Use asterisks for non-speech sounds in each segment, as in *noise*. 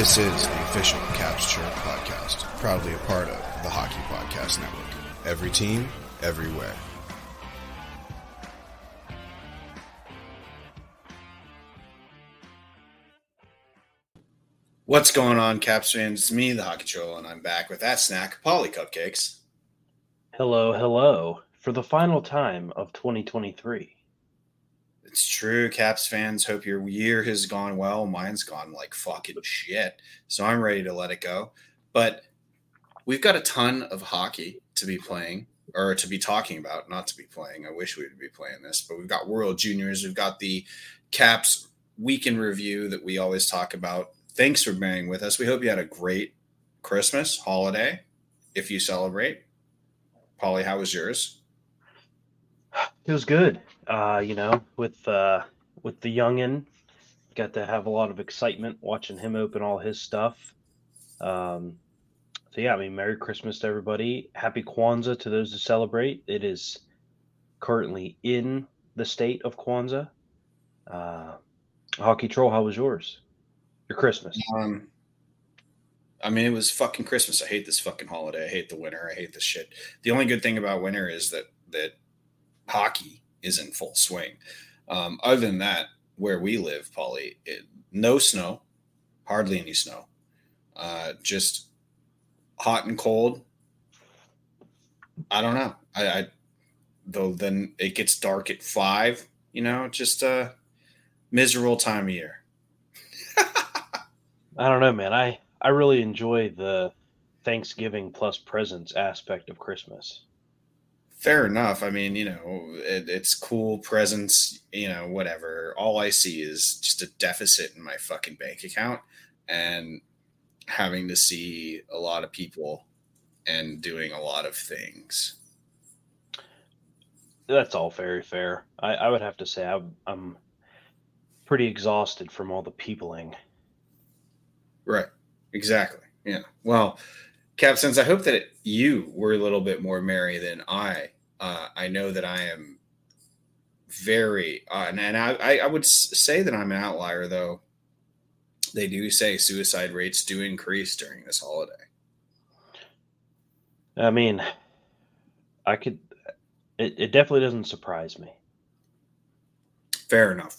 This is the official Caps Chirp podcast, proudly a part of the Hockey Podcast Network. Every team, everywhere. What's going on, Caps fans? It's me, the Hockey Troll, and I'm back with that snack, Polly Cupcakes. Hello, hello, for the final time of 2023. It's true, Caps fans. Hope your year has gone well. Mine's gone like fucking shit. So I'm ready to let it go. But we've got a ton of hockey to be playing or to be talking about, not to be playing. I wish we would be playing this, but we've got World Juniors. We've got the Caps weekend review that we always talk about. Thanks for bearing with us. We hope you had a great Christmas holiday if you celebrate. Polly, how was yours? It was good. Uh, you know, with uh with the youngin, got to have a lot of excitement watching him open all his stuff. Um so yeah, I mean Merry Christmas to everybody. Happy Kwanzaa to those who celebrate. It is currently in the state of Kwanzaa. Uh Hockey Troll, how was yours? Your Christmas. Um, I mean, it was fucking Christmas. I hate this fucking holiday. I hate the winter. I hate this shit. The only good thing about winter is that that hockey is in full swing. Um, other than that, where we live, Polly, it, no snow, hardly any snow, uh, just hot and cold. I don't know. I, I though then it gets dark at five. You know, just a miserable time of year. *laughs* I don't know, man. I I really enjoy the Thanksgiving plus presents aspect of Christmas. Fair enough. I mean, you know, it, it's cool presents, you know, whatever. All I see is just a deficit in my fucking bank account and having to see a lot of people and doing a lot of things. That's all very fair. I, I would have to say I'm, I'm pretty exhausted from all the peopling. Right. Exactly. Yeah. Well, Cap, since I hope that you were a little bit more merry than I, uh, I know that I am very, uh, and, and I, I would say that I'm an outlier, though. They do say suicide rates do increase during this holiday. I mean, I could, it, it definitely doesn't surprise me. Fair enough.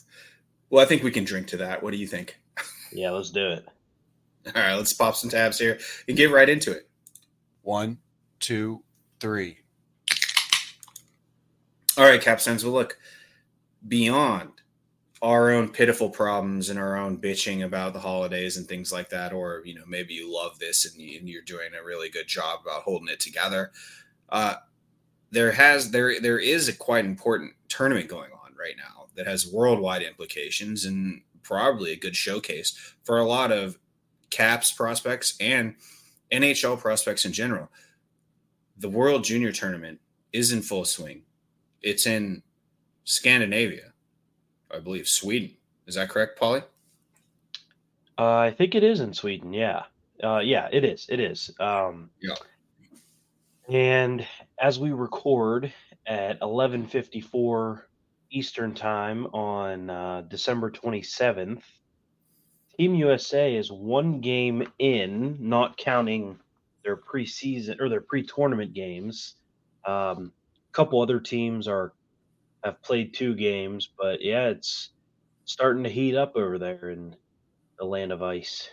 Well, I think we can drink to that. What do you think? Yeah, let's do it. *laughs* All right, let's pop some tabs here and get right into it. One, two, three. All right, Capstans. Well, look, beyond our own pitiful problems and our own bitching about the holidays and things like that, or you know, maybe you love this and, you, are doing a really good job about holding it together. Uh, there has there there is a quite important tournament going on right now that has worldwide implications and probably a good showcase for a lot of Caps prospects and NHL prospects in general. The World Junior Tournament is in full swing. It's in Scandinavia, I believe, Sweden. Is that correct, Polly? Uh, I think it is in Sweden. Yeah, uh, yeah, it is. It is. Um, yeah. And as we record at 11:54 Eastern Time on uh, December 27th, Team USA is one game in, not counting their preseason or their pre-tournament games. Um, a couple other teams are have played two games, but yeah, it's starting to heat up over there in the land of ice.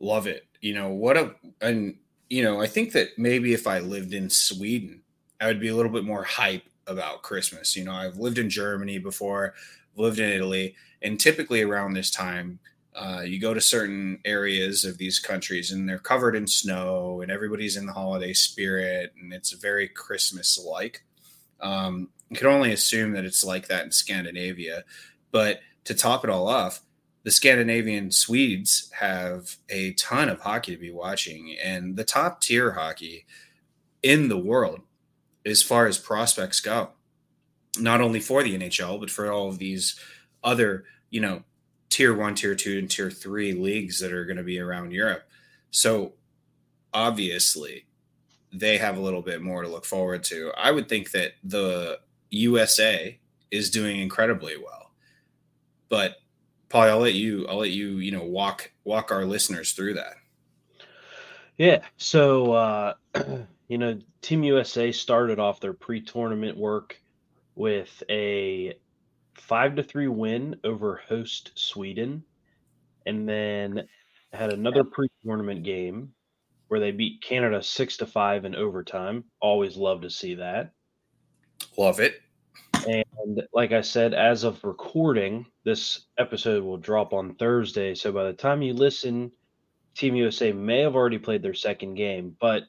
Love it. You know what a and you know I think that maybe if I lived in Sweden, I would be a little bit more hype about Christmas. You know, I've lived in Germany before, lived in Italy, and typically around this time uh, you go to certain areas of these countries and they're covered in snow and everybody's in the holiday spirit and it's very Christmas like. Um, you can only assume that it's like that in Scandinavia. But to top it all off, the Scandinavian Swedes have a ton of hockey to be watching and the top tier hockey in the world as far as prospects go. Not only for the NHL, but for all of these other, you know, tier one, tier two, and tier three leagues that are going to be around Europe. So obviously, they have a little bit more to look forward to. I would think that the USA is doing incredibly well, but Paul, I'll let you. I'll let you. You know, walk walk our listeners through that. Yeah. So, uh, *clears throat* you know, Team USA started off their pre-tournament work with a five to three win over host Sweden, and then had another pre-tournament game where they beat Canada six to five in overtime. Always love to see that. Love it. And like I said, as of recording, this episode will drop on Thursday. So by the time you listen, Team USA may have already played their second game, but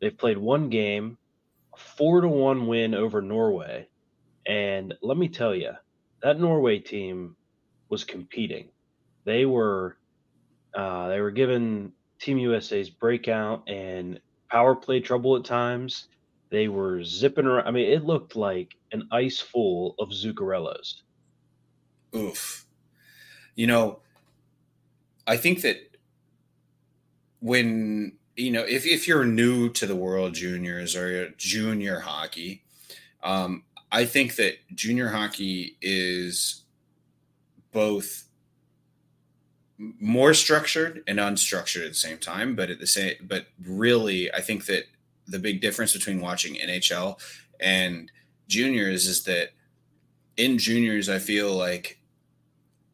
they've played one game, four to one win over Norway. And let me tell you, that Norway team was competing. They were uh, they were given Team USA's breakout and power play trouble at times. They were zipping around. I mean, it looked like an ice full of Zuccarellos. Oof. You know, I think that when you know if, if you're new to the world juniors or junior hockey um, i think that junior hockey is both more structured and unstructured at the same time but at the same but really i think that the big difference between watching nhl and juniors is that in juniors i feel like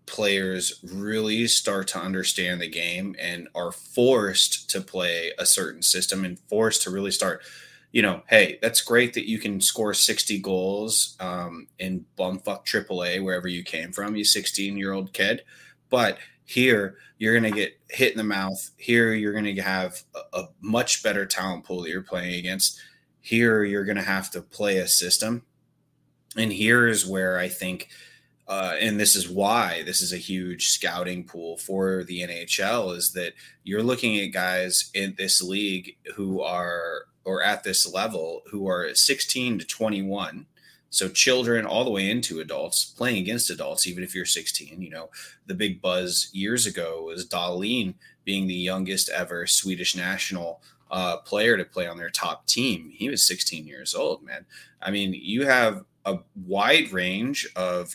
players really start to understand the game and are forced to play a certain system and forced to really start you know hey that's great that you can score 60 goals um, in bumfuck aaa wherever you came from you 16 year old kid. But here you're going to get hit in the mouth. Here you're going to have a, a much better talent pool that you're playing against. Here you're going to have to play a system. And here's where i think uh, and this is why this is a huge scouting pool for the NHL is that you're looking at guys in this league who are or at this level who are 16 to 21 so children all the way into adults playing against adults even if you're 16 you know. The big buzz years ago was Dahlin being the youngest ever Swedish national uh, player to play on their top team. He was 16 years old man. I mean you have a wide range of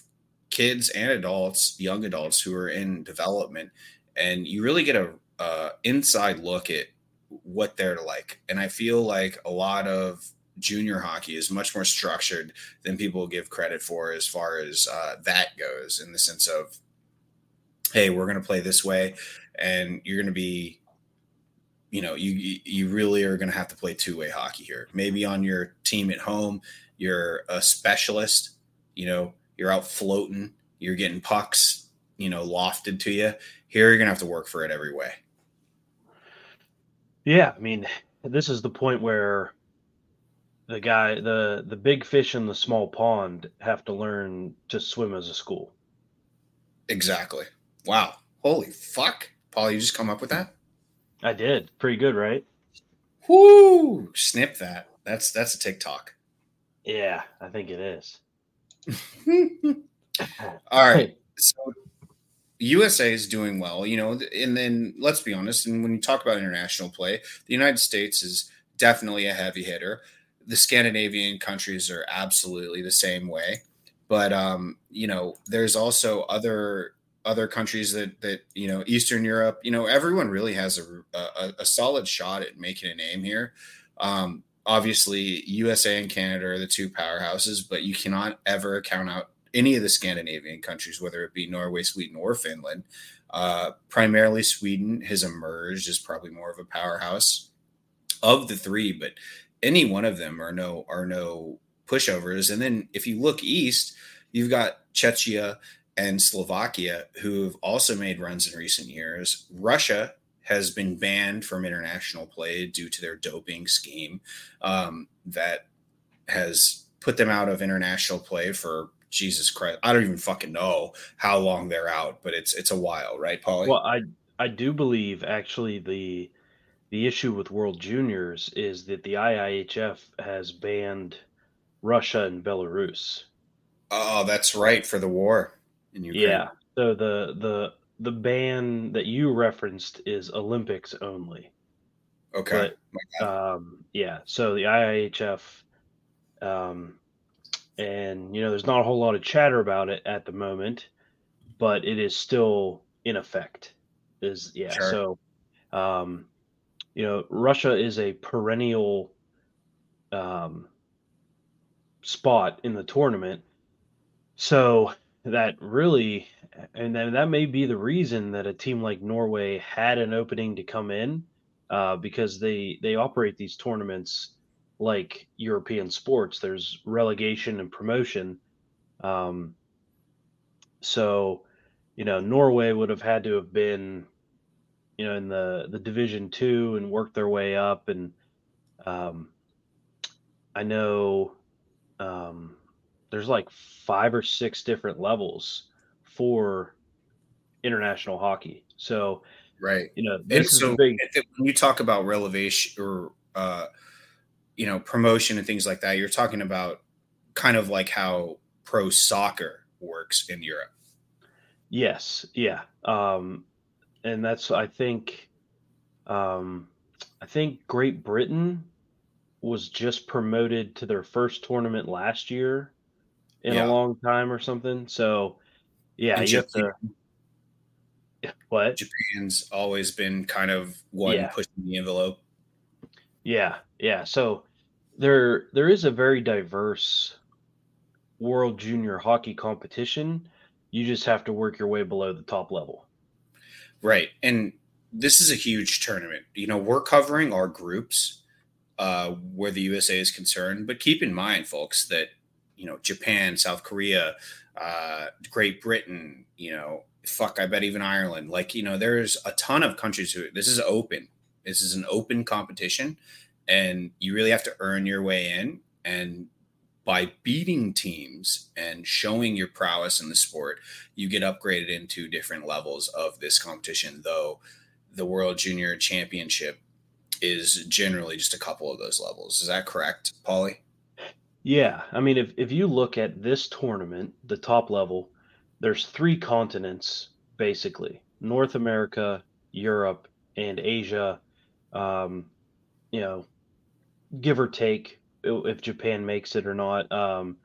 kids and adults, young adults who are in development, and you really get a uh, inside look at what they're like. And I feel like a lot of junior hockey is much more structured than people give credit for as far as uh, that goes, in the sense of, hey, we're going to play this way, and you're going to be you know you you really are going to have to play two way hockey here. Maybe on your team at home, you're a specialist. You know, you're out floating, you're getting pucks, you know, lofted to you. Here you're gonna have to work for it every way. Yeah, I mean, this is the point where the guy, the the big fish in the small pond, have to learn to swim as a school. Exactly. Wow. Holy fuck, Paul! You just come up with that? I did. Pretty good, right? Whoo! Snip that. That's that's a TikTok. Yeah, I think it is. *laughs* All right. *laughs* So USA is doing well, you know, and then let's be honest. And when you talk about international play, the United States is definitely a heavy hitter. The Scandinavian countries are absolutely the same way, but um, you know, there's also other other countries that that you know, Eastern Europe. You know, everyone really has a a, a solid shot at making a name here. Um, obviously USA and Canada are the two powerhouses, but you cannot ever count out any of the Scandinavian countries, whether it be Norway, Sweden, or Finland. Uh, primarily, Sweden has emerged as probably more of a powerhouse of the three, but any one of them are no are no pushovers. And then if you look east, you've got Czechia and Slovakia, who have also made runs in recent years. Russia has been banned from international play due to their doping scheme um, that has put them out of international play for Jesus Christ. I don't even fucking know how long they're out, but it's it's a while, right, Paulie? Well, I I do believe actually the the issue with World Juniors is that the IIHF has banned Russia and Belarus. Oh, that's right for the war in Ukraine. Yeah. So the the the ban that you referenced is Olympics only. Okay. But, um, yeah. So the IIHF, um, and you know, there's not a whole lot of chatter about it at the moment, but it is still in effect. Is yeah. Sure. So, um, you know, Russia is a perennial um, spot in the tournament. So that really, and then that may be the reason that a team like Norway had an opening to come in, uh, because they they operate these tournaments like European sports. There's relegation and promotion. Um, so, you know, Norway would have had to have been, you know, in the the Division Two and worked their way up. And um, I know um, there's like five or six different levels for international hockey. So, Right. you know, And this is so big. when you talk about relevation or uh, you know promotion and things like that, you're talking about kind of like how pro soccer works in Europe. Yes, yeah. Um, and that's I think um, I think Great Britain was just promoted to their first tournament last year in Yeah. a long time or something. So yeah, And you have to what? Japan's always been kind of one Yeah. pushing the envelope. Yeah, yeah. So there there is a very diverse world junior hockey competition. You just have to work your way below the top level. Right. And this is a huge tournament. You know, we're covering our groups uh, where the USA is concerned, but keep in mind, folks, that, you know, Japan, South Korea, uh, Great Britain, you know, fuck, I bet even Ireland, like, you know, there's a ton of countries who this is open. This is an open competition, and you really have to earn your way in. And by beating teams and showing your prowess in the sport, you get upgraded into different levels of this competition, though the World Junior Championship is generally just a couple of those levels. Is that correct, Paulie? Yeah, I mean, if if you look at this tournament, the top level, there's three continents basically: North America, Europe, and Asia. Um, you know, give or take, if Japan makes it or not. Um,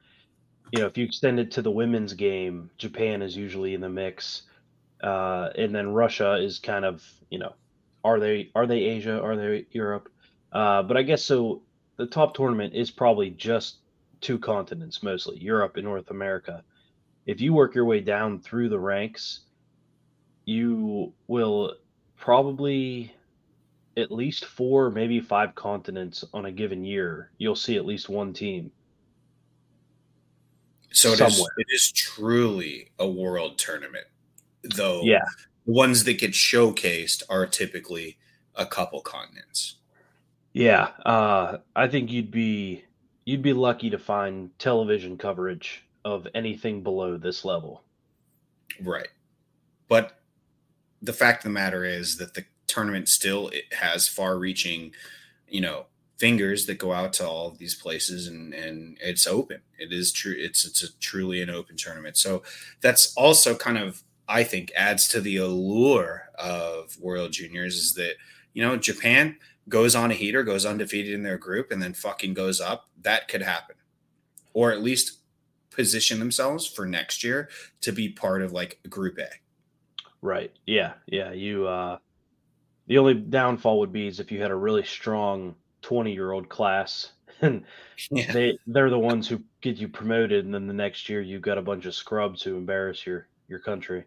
you know, if you extend it to the women's game, Japan is usually in the mix, uh, and then Russia is kind of, you know, are they are they Asia? Are they Europe? Uh, but I guess so. The top tournament is probably just two continents mostly Europe and North America. If you work your way down through the ranks, you will probably at least four, maybe five continents on a given year. You'll see at least one team. So it is, it is truly a world tournament, though. Yeah. the ones that get showcased are typically a couple continents. Yeah, uh, I think you'd be you'd be lucky to find television coverage of anything below this level. Right. But the fact of the matter is that the tournament still it has far reaching, you know, fingers that go out to all of these places and and it's open. It is true it's it's a truly an open tournament. So that's also kind of I think adds to the allure of World Juniors is that, you know, Japan goes on a heater, goes undefeated in their group and then fucking goes up. That could happen. Or at least position themselves for next year to be part of like group A. Right. Yeah. Yeah. You uh the only downfall would be is if you had a really strong 20 year old class *laughs* and Yeah. they they're the ones who get you promoted and then the next year you've got a bunch of scrubs who embarrass your your country.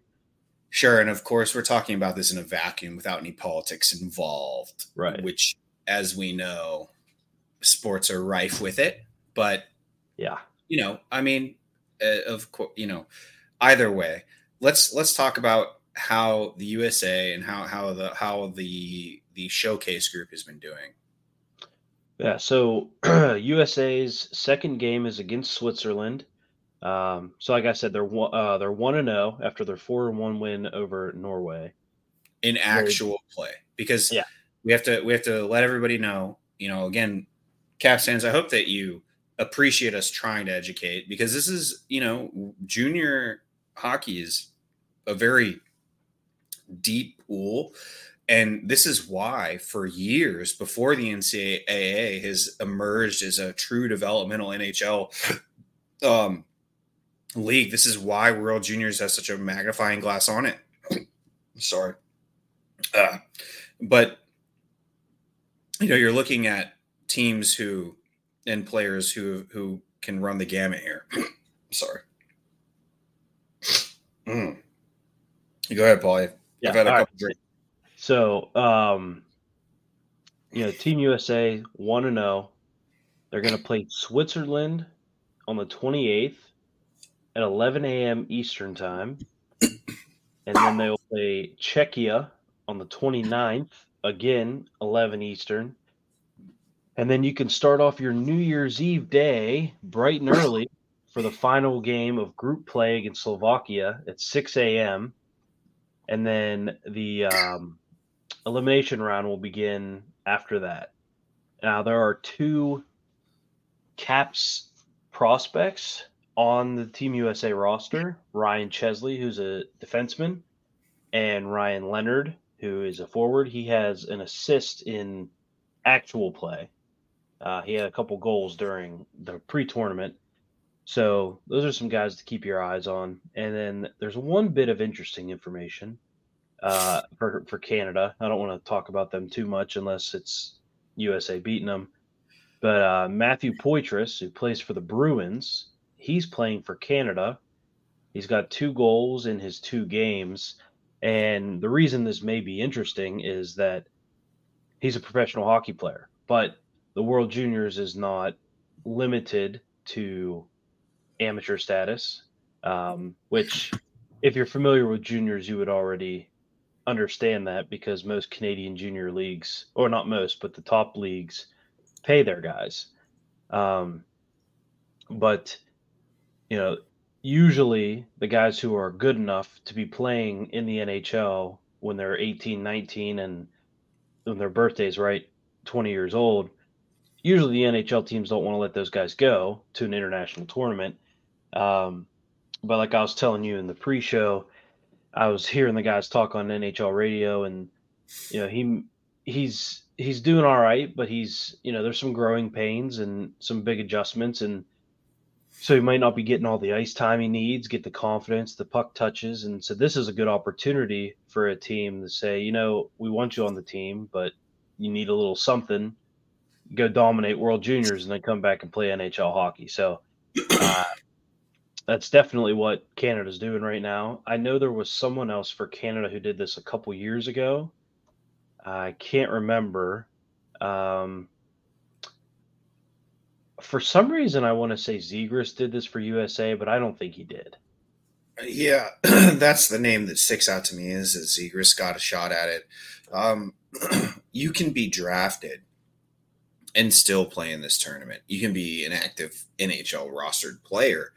Sure. And of course, we're talking about this in a vacuum without any politics involved. Right. Which, as we know, sports are rife with it. But, Yeah. you know, I mean, uh, of course, you know, either way, let's let's talk about how the USA and how how the how the the showcase group has been doing. Yeah, so *clears throat* USA's second game is against Switzerland. Um, so like I said, they're one, uh, they're one and zero after their four and one win over Norway. in actual play because Yeah. we have to we have to let everybody know you know again caps fans i hope that you appreciate us trying to educate because this is you know junior hockey is a very deep pool and this is why for years before the ncaa has emerged as a true developmental nhl um league. This is why World Juniors has such a magnifying glass on it. *clears throat* Sorry. Uh, but you know, you're looking at teams who and players who who can run the gamut here. *clears throat* Sorry. Mm. Go ahead, Paul. Yeah, I've had a couple right. drinks. So, um, you know, Team USA one and zero. They're going to play Switzerland on the 28th at 11 a.m. Eastern time, and then they'll play Czechia on the 29th again 11 Eastern. And then you can start off your New Year's Eve day bright and early for the final game of group play against Slovakia at 6 a.m. And then the um, elimination round will begin after that. Now, there are two Caps prospects on the Team USA roster Ryan Chesley, who's a defenseman, and Ryan Leonard, who is a forward. He has an assist in actual play. Uh, he had a couple goals during the pre tournament. So those are some guys to keep your eyes on. And then there's one bit of interesting information uh, for for Canada. I don't want to talk about them too much unless it's USA beating them. But uh, Matthew Poitras, who plays for the Bruins, he's playing for Canada. He's got two goals in his two games. And the reason this may be interesting is that he's a professional hockey player, but the World Juniors is not limited to amateur status, um, which, if you're familiar with juniors, you would already understand that because most Canadian junior leagues, or not most, but the top leagues, pay their guys. Um, but, you know, usually the guys who are good enough to be playing in the NHL when they're 18, 19, and when their birthday's right 20 years old, usually the NHL teams don't want to let those guys go to an international tournament. Um, but like I was telling you in the pre-show, I was hearing the guys talk on NHL radio, and you know he he's he's doing all right, but he's you know there's some growing pains and some big adjustments, and so he might not be getting all the ice time he needs, get the confidence, the puck touches, and so this is a good opportunity for a team to say, you know, we want you on the team, but you need a little something. Go dominate World Juniors and then come back and play NHL hockey. So uh, that's definitely what Canada's doing right now. I know there was someone else for Canada who did this a couple years ago. I can't remember. Um, for some reason, I want to say Zegras did this for USA, but I don't think he did. Yeah, *clears throat* that's the name that sticks out to me is that got a shot at it. Um, *clears throat* you can be drafted and still play in this tournament. You can be an active NHL rostered player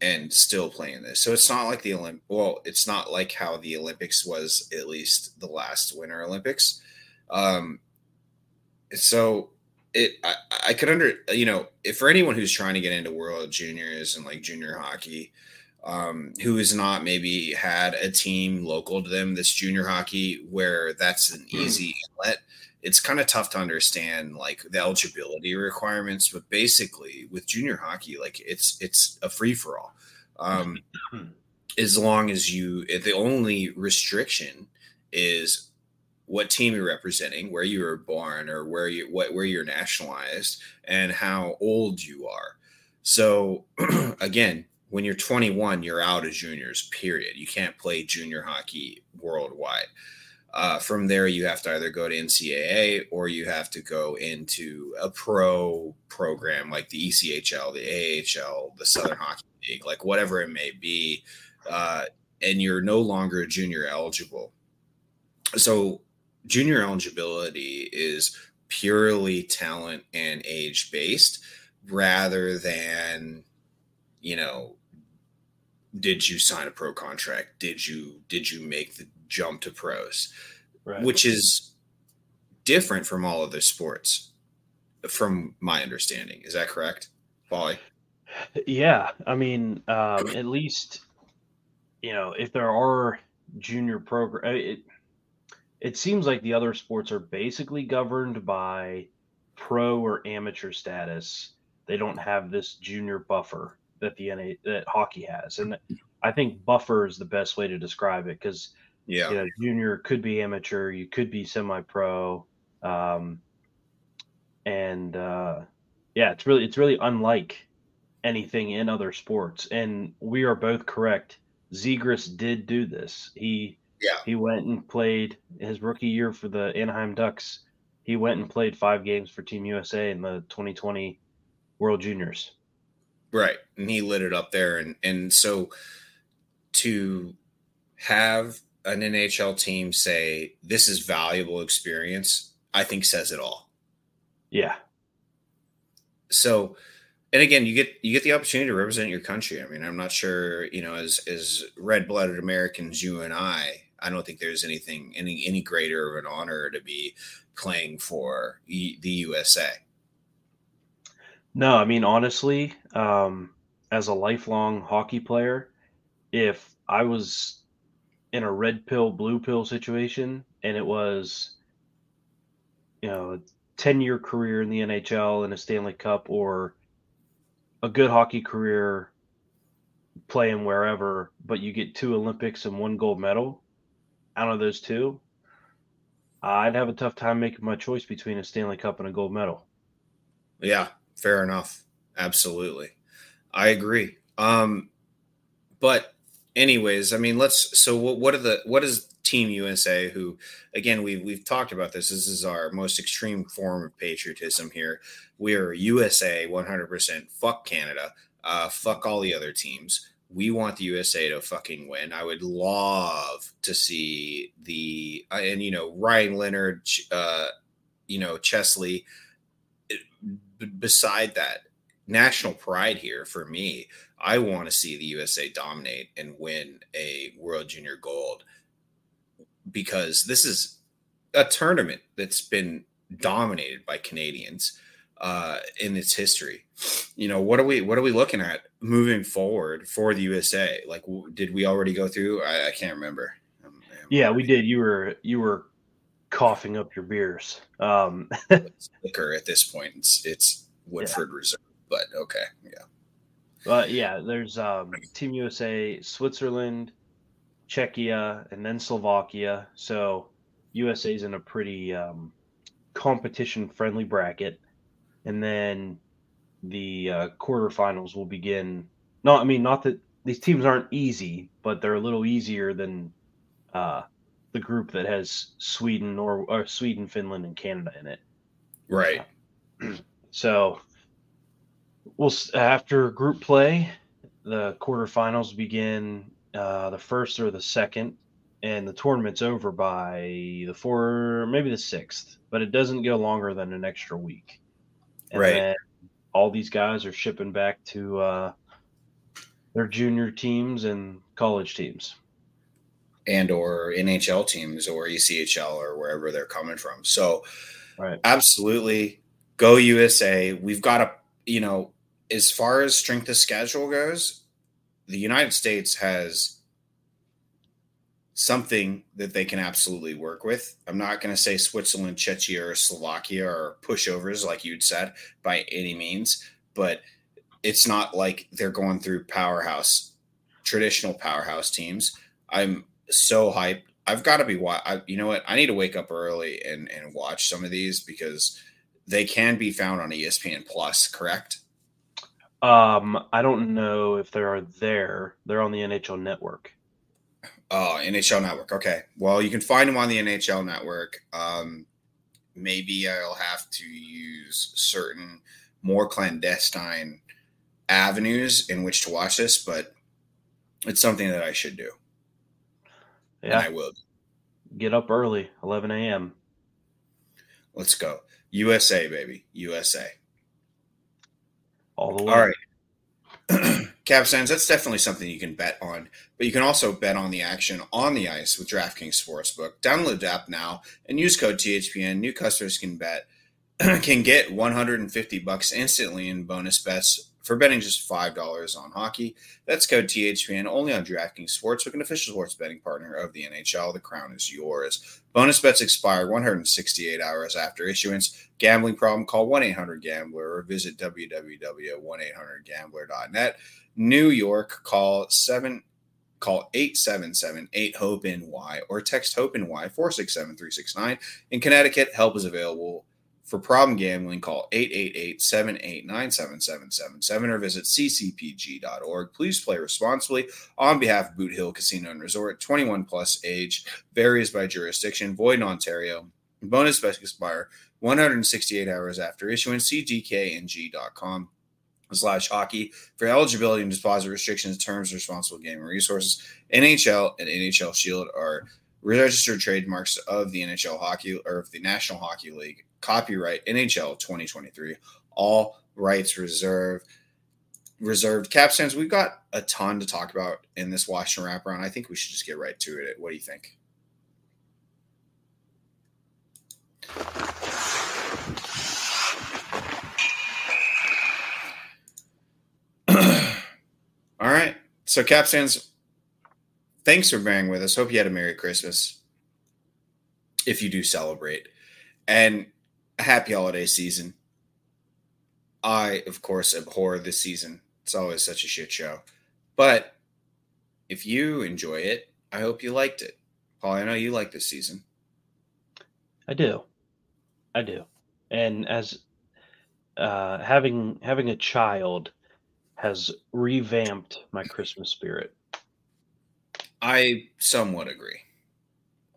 and still playing this. So it's not like the Olymp. Well, it's not like how the Olympics was at least the last Winter Olympics. Um, so it I, I could under you know if for anyone who's trying to get into World Juniors and like junior hockey, um, who has not maybe had a team local to them this junior hockey where that's an easy inlet it's kind of tough to understand like the eligibility requirements but basically with junior hockey like it's it's a free-for-all. Um, *laughs* as long as you the only restriction is what team you're representing where you were born or where you what where you're nationalized and how old you are. So *clears throat* again when you're 21 you're out as juniors period. You can't play junior hockey worldwide uh, from there, you have to either go to NCAA or you have to go into a pro program like the ECHL, the AHL, the Southern Hockey League, like whatever it may be. Uh, and you're no longer junior eligible. So, junior eligibility is purely talent and age based rather than, you know, did you sign a pro contract? Did you did you make the jump to pros, Right. which is different from all other sports, from my understanding. Is that correct, Polly? Yeah, I mean, um, at least you know if there are junior program, it it seems like the other sports are basically governed by pro or amateur status. They don't have this junior buffer. that the NA that hockey has, and I think buffer is the best way to describe it because Yeah. you know, junior could be amateur, you could be semi-pro, um, and uh, yeah, it's really it's really unlike anything in other sports. And we are both correct. Zegras did do this. He Yeah. he went and played his rookie year for the Anaheim Ducks. He went and played five games for Team USA in the 2020 World Juniors. Right. And he lit it up there. And and so to have an NHL team say this is valuable experience, I think says it all. Yeah, So and again, you get you get the opportunity to represent your country. I mean, I'm not sure, you know, as as red blooded Americans, you and I, I don't think there's anything any any greater of an honor to be playing for E- the USA. No, I mean honestly, um, as a lifelong hockey player, if I was in a red pill, blue pill situation, and it was, you know, ten year career in the NHL and a Stanley Cup, or a good hockey career playing wherever, but you get two Olympics and one gold medal out of those two, I'd have a tough time making my choice between a Stanley Cup and a gold medal. Yeah, fair enough. Absolutely. I agree. Um but anyways, I mean, let's so what what are the what is Team USA who again we've we've talked about this. This is our most extreme form of patriotism here. We are USA 100%. Fuck Canada. Uh fuck all the other teams. We want the USA to fucking win. I would love to see the uh, and you know Ryan Leonard uh you know Chesley b- beside that national pride here for me. I want to see the usa dominate and win a world junior gold because this is a tournament that's been dominated by canadians uh, in its history. You know what are we what are we looking at moving forward for the usa like w- did we already go through? I, I can't remember. Um, Yeah, we did. You were you were coughing up your beers. Um, *laughs* liquor at this point. It's it's woodford reserve but okay yeah but yeah, there's um, Team USA, Switzerland, Czechia, and then Slovakia. So USA's in a pretty um, competition friendly bracket, and then the uh, quarterfinals will begin. No, I mean not that these teams aren't easy, but they're a little easier than uh, the group that has Sweden or, or Sweden, Finland, and Canada in it. right *clears throat* So we'll after group play, the quarterfinals begin uh, the first or the second, and the tournament's over by the four, maybe the sixth, but it doesn't go longer than an extra week. And Right. then all these guys are shipping back to uh, their junior teams and college teams. and or NHL teams or ECHL or wherever they're coming from. So Right. absolutely go USA. We've got to, you know, as far as strength of schedule goes, the United States has something that they can absolutely work with. I'm not going to say Switzerland, Czechia, or Slovakia are pushovers like you'd said by any means, but it's not like they're going through powerhouse, traditional powerhouse teams. I'm so hyped. I've got to be. you know what? I need to wake up early and and watch some of these because they can be found on ESPN Plus. Correct? Um, I don't know if they are there. They're on the NHL Network. Oh, NHL Network. Okay. Well, you can find them on the NHL Network. Um, maybe I'll have to use certain more clandestine avenues in which to watch this, but it's something that I should do, and Yeah, I will. get up early, 11 a.m. Let's go. USA, baby. USA. All the way. All right. *clears throat* Capstans, that's definitely something you can bet on, but you can also bet on the action on the ice with DraftKings Sportsbook. Download the app now and use code THPN. New customers can bet *clears throat* can get 150 bucks instantly in bonus bets for betting just $5 on hockey. That's code THPN only on DraftKings Sportsbook, an official sports betting partner of the NHL. The crown is yours. Bonus bets expire 168 hours after issuance. Gambling problem? Call 1-800-GAMBLER or visit www.1800gambler.net. New York, call 7 call 877-8-HOPE-NY or text HOPE-NY 467-369. In Connecticut, help is available for problem gambling, call 888-789-7777 or visit ccpg.org. Please play responsibly on behalf of Boot Hill Casino and Resort. 21 plus age varies by jurisdiction. Void in Ontario. Bonus best expire 168 hours after issuance. cgkng.com slash hockey for eligibility and deposit restrictions, terms, responsible gaming resources. NHL and NHL Shield are registered trademarks of the NHL Hockey or of the National Hockey League. Copyright NHL 2023. All rights reserved. Reserved capstans. We've got a ton to talk about in this Washington wraparound. I think we should just get right to it. What do you think? *clears throat* All right. So, Capstans, thanks for bearing with us. Hope you had a Merry Christmas if you do celebrate. And happy holiday season. I, of course, abhor this season. It's always such a shit show. But if you enjoy it, I hope you liked it. Paul, I know you like this season. I do. I do. And as uh, having having a child has revamped my Christmas spirit. I somewhat agree.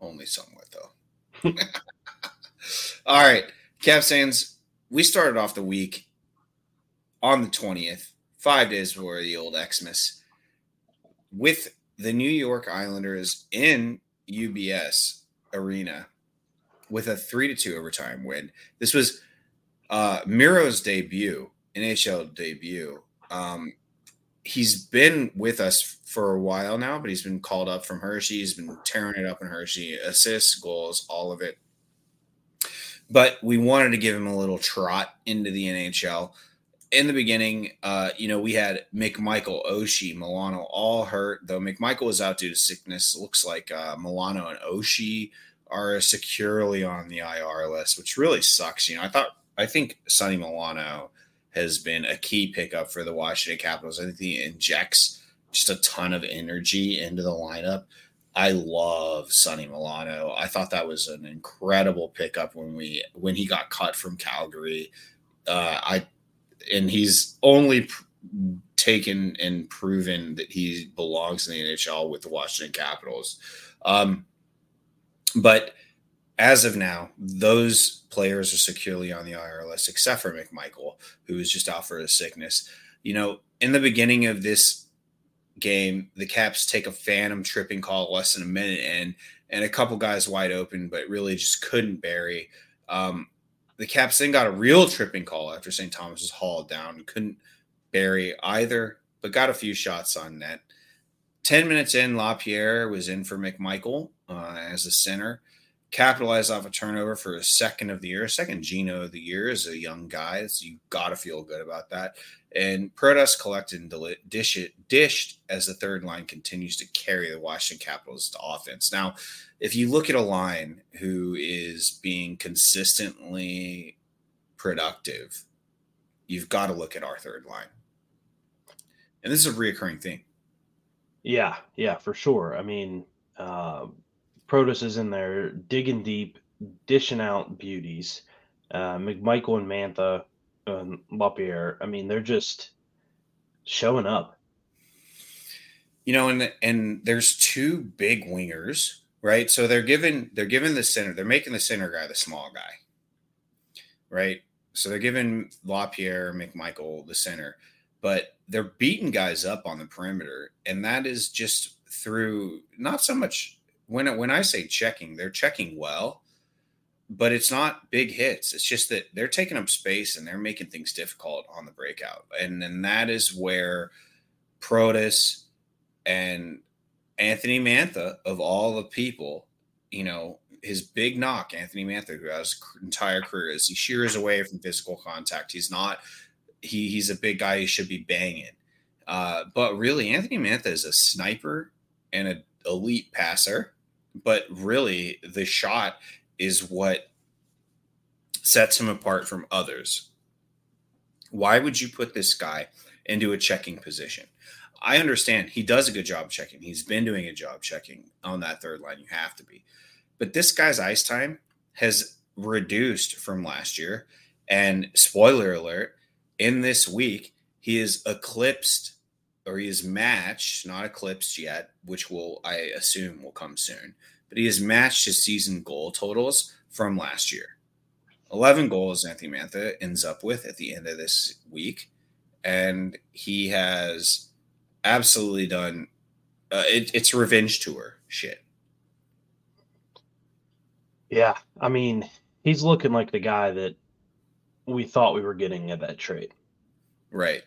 Only somewhat, though. *laughs* All right. Capstans, we started off the week on the 20th, five days before the old Xmas, with the New York Islanders in UBS Arena with a three to two overtime win. This was uh, Miro's debut, NHL debut. Um, he's been with us for a while now, but he's been called up from Hershey. He's been tearing it up in Hershey, assists, goals, all of it. But we wanted to give him a little trot into the NHL. In the beginning, uh, you know, we had McMichael, Oshie, Milano all hurt, though McMichael was out due to sickness. looks like uh, Milano and Oshie are securely on the IR list, which really sucks. You know, I thought, I think Sonny Milano has been a key pickup for the Washington Capitals. I think he injects just a ton of energy into the lineup. I love Sonny Milano. I thought that was an incredible pickup when we when he got cut from Calgary. Uh, I and he's only pr- taken and proven that he belongs in the NHL with the Washington Capitals. Um, but as of now, those players are securely on the IR list, except for McMichael, who is just out for a sickness. You know, in the beginning of this game, the Caps take a phantom tripping call less than a minute in, and a couple guys wide open, but really just couldn't bury. Um, the Caps then got a real tripping call after St. Thomas was hauled down couldn't bury either, but got a few shots on net. 10 minutes in, LaPierre was in for McMichael uh, as a center capitalized off a turnover for a second of the year, second Gino of the year as a young guy. So you got to feel good about that. And Protas collected and dish it, dished as the third line continues to carry the Washington Capitals to offense. Now, if you look at a line who is being consistently productive, you've got to look at our third line. And this is a reoccurring thing. Yeah, yeah, for sure. I mean, uh, Protas is in there digging deep, dishing out beauties. Uh, McMichael and Mantha and LaPierre. I mean, they're just showing up. You know, and and there's two big wingers, right? So they're giving they're giving the center, they're making the center guy the small guy, right? So they're giving LaPierre, McMichael the center, but they're beating guys up on the perimeter, and that is just through not so much when when I say checking, they're checking well, but it's not big hits. It's just that they're taking up space and they're making things difficult on the breakout, and then that is where Protas and Anthony Mantha of all the people, you know, his big knock, Anthony Mantha, who has entire career, is he shears away from physical contact. He's not he he's a big guy. He should be banging. Uh, but really, Anthony Mantha is a sniper and an elite passer. But really, the shot is what sets him apart from others. Why would you put this guy into a checking position? I understand he does a good job checking. He's been doing a job checking on that third line. You have to be. But this guy's ice time has reduced from last year. And spoiler alert, in this week, he is eclipsed or he is matched, not eclipsed yet, which will, I assume, will come soon. But he has matched his season goal totals from last year. 11 goals Anthony Mantha ends up with at the end of this week. And he has absolutely done uh, it, it's revenge tour shit. Yeah. I mean, he's looking like the guy that we thought we were getting at that trade. Right.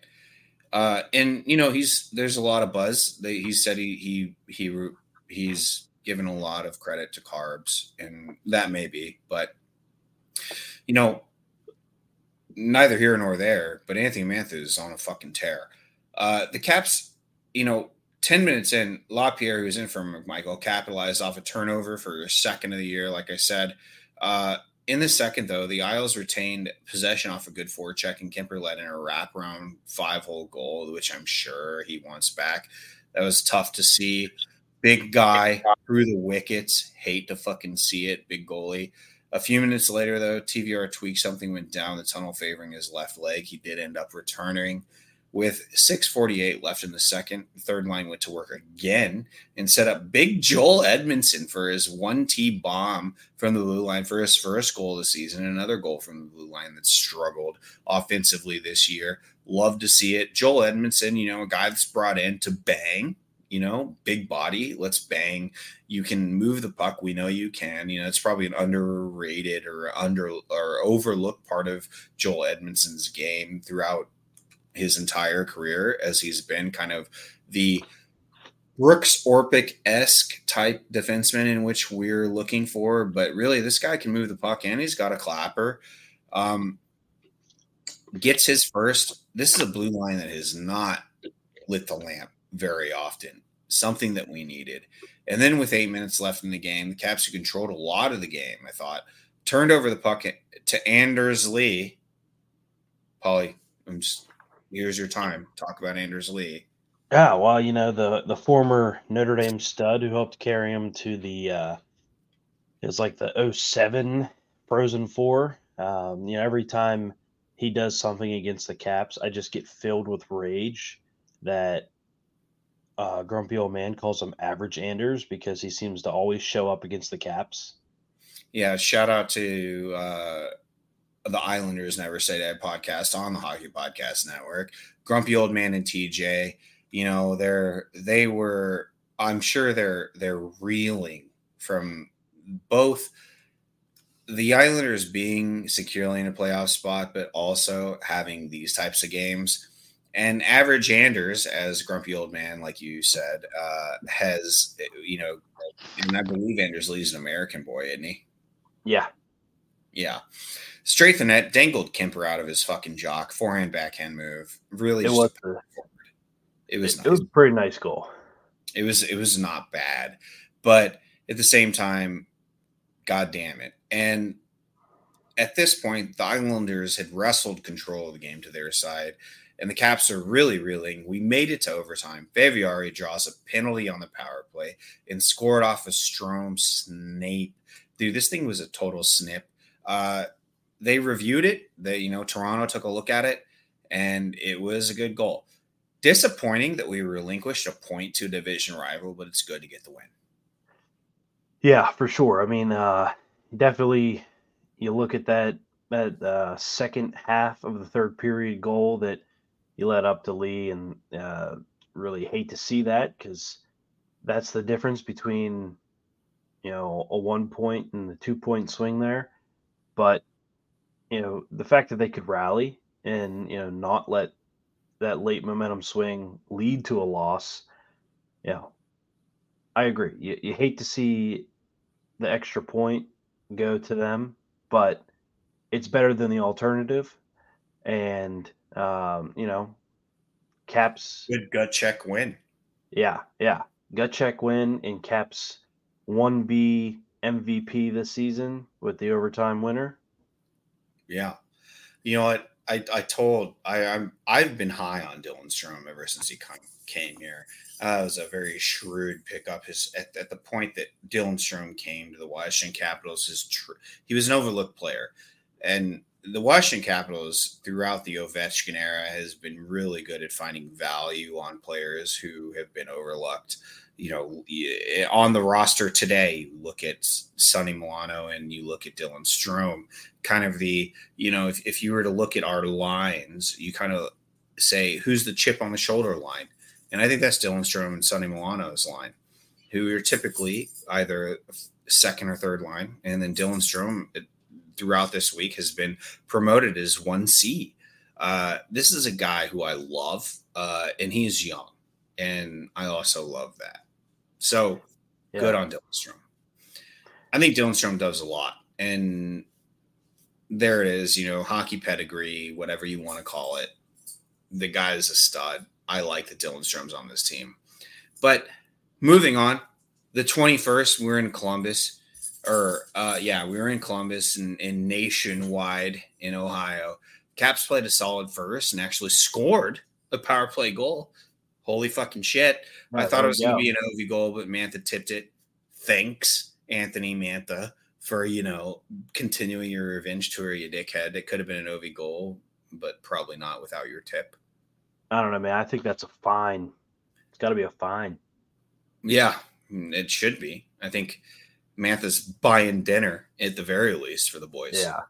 Uh, and you know he's there's a lot of buzz. He said he he he he's given a lot of credit to carbs, and that may be, but you know, neither here nor there. But Anthony Mantha is on a fucking tear. Uh, the Caps, you know, ten minutes in, Lapierre, who was in for McMichael, capitalized off a turnover for a second of the year. Like I said, uh, in the second, though, the Isles retained possession off a good forecheck, and Kuemper led in a wraparound five hole goal, which I'm sure he wants back. That was tough to see. Big guy through the wickets. Hate to fucking see it. Big goalie. A few minutes later, though, TVR tweaked something, went down the tunnel favoring his left leg. He did end up returning with 648 left in the second, third line went to work again and set up big Joel Edmondson for his 1T bomb from the blue line for his first goal of the season. Another goal from the blue line that struggled offensively this year. Love to see it. Joel Edmondson, you know, a guy that's brought in to bang, you know, big body. Let's bang. You can move the puck. We know you can. You know, it's probably an underrated or under or overlooked part of Joel Edmondson's game throughout his entire career as he's been kind of the Brooks Orpik esque type defenseman in which we're looking for. But really, this guy can move the puck and he's got a clapper. Um, gets his first. This is a blue line that has not lit the lamp very often. Something that we needed. And then with eight minutes left in the game, the Caps who controlled a lot of the game, I thought, turned over the puck to Anders Lee. Polly, I'm just here's your time. Talk about Anders Lee. Yeah, well, you know the the former Notre Dame stud who helped carry him to the uh it's like the 07 Frozen Four. Um, you know, every time he does something against the Caps, I just get filled with rage that uh, grumpy old man calls him average Anders because he seems to always show up against the Caps. Yeah, shout out to uh, the Islanders Never Say Dead podcast on the Hockey Podcast Network. Grumpy Old Man and TJ, you know, they're they were I'm sure they're they're reeling from both the Islanders being securely in a playoff spot, but also having these types of games. And average Anders, as grumpy old man, like you said, uh, has you know, and I believe Anders Lee's an American boy, isn't he? Yeah, yeah straight the net, dangled Kuemper out of his fucking jock, forehand backhand move. Really, it was. A, it was. It, nice. it was a pretty nice goal. It was. It was not bad, but at the same time, god damn it! And at this point, the Islanders had wrestled control of the game to their side, and the Caps are really reeling. We made it to overtime. Faviari draws a penalty on the power play and scored off a Strome snape. Dude, this thing was a total snip. Uh, they reviewed it. They, you know, Toronto took a look at it, and it was a good goal. Disappointing that we relinquished a point to a division rival, but it's good to get the win. Yeah, for sure. I mean, uh, definitely, you look at that that uh, second half of the third period goal that you let up to Lee, and uh, really hate to see that because that's the difference between you know a one point and the two point swing there. But you know, the fact that they could rally and, you know, not let that late momentum swing lead to a loss, you know, I agree. You, you hate to see the extra point go to them, but it's better than the alternative. And Um, you know, Caps. Good gut check win. Yeah, yeah. Gut check win in Caps 1B MVP this season with the overtime winner. Yeah. You know what? I, I told I I'm I've been high on Dylan Strome ever since he came here. Uh, it was a very shrewd pickup. His at, at the point that Dylan Strome came to the Washington Capitals, his tr- he was an overlooked player, and the Washington Capitals throughout the Ovechkin era has been really good at finding value on players who have been overlooked. You know, on the roster today, you look at Sonny Milano and you look at Dylan Strome. Kind of the, you know, if, if you were to look at our lines, you kind of say, who's the chip on the shoulder line? And I think that's Dylan Strome and Sonny Milano's line, who are typically either second or third line. And then Dylan Strome throughout this week has been promoted as 1C. Uh, this is a guy who I love, uh, and he's young, and I also love that. So yeah. good on Dylan. I think Dylan does a lot, and there it is. You know, hockey pedigree, whatever you want to call it. The guy is a stud. I like that Dylan Strome's on this team. But moving on, the 21st, we're in Columbus or uh, yeah, we were in Columbus and, and nationwide in Ohio. Caps played a solid first and actually scored a power play goal. Holy fucking shit. Right, I thought it was going to be an OV goal, but Mantha tipped it. Thanks, Anthony Mantha, for, you know, continuing your revenge tour, you dickhead. It could have been an OV goal, but probably not without your tip. I don't know, man. I think that's a fine. It's got to be a fine. Yeah, it should be. I think Mantha's buying dinner at the very least for the boys. Yeah,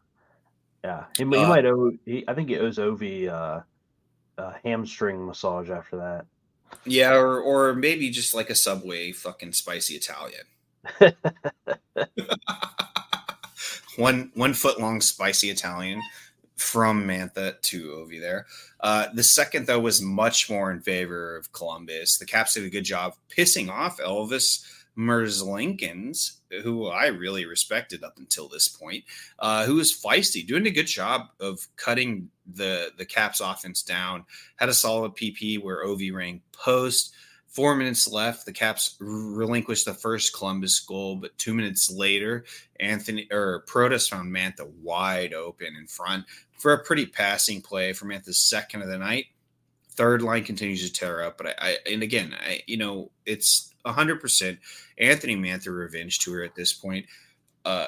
yeah. He, he uh, might owe. He, I think he owes Ovi uh, a hamstring massage after that. Yeah, or or maybe just like a Subway fucking spicy Italian. *laughs* one one foot long spicy Italian from Mantha to Ovi there. Uh, the second though was much more in favor of Columbus. The Caps did a good job pissing off Elvis Merzlikins, who I really respected up until this point, uh, who was feisty, doing a good job of cutting the the Caps offense down. Had a solid PP where Ov rang post. Four minutes left. The Caps relinquished the first Columbus goal, but two minutes later, Anthony or Protas found Mantha wide open in front for a pretty passing play for Mantha's second of the night. Third line continues to tear up, but I, I and again, I you know it's 100% Anthony Mantha revenge tour at this point. Uh,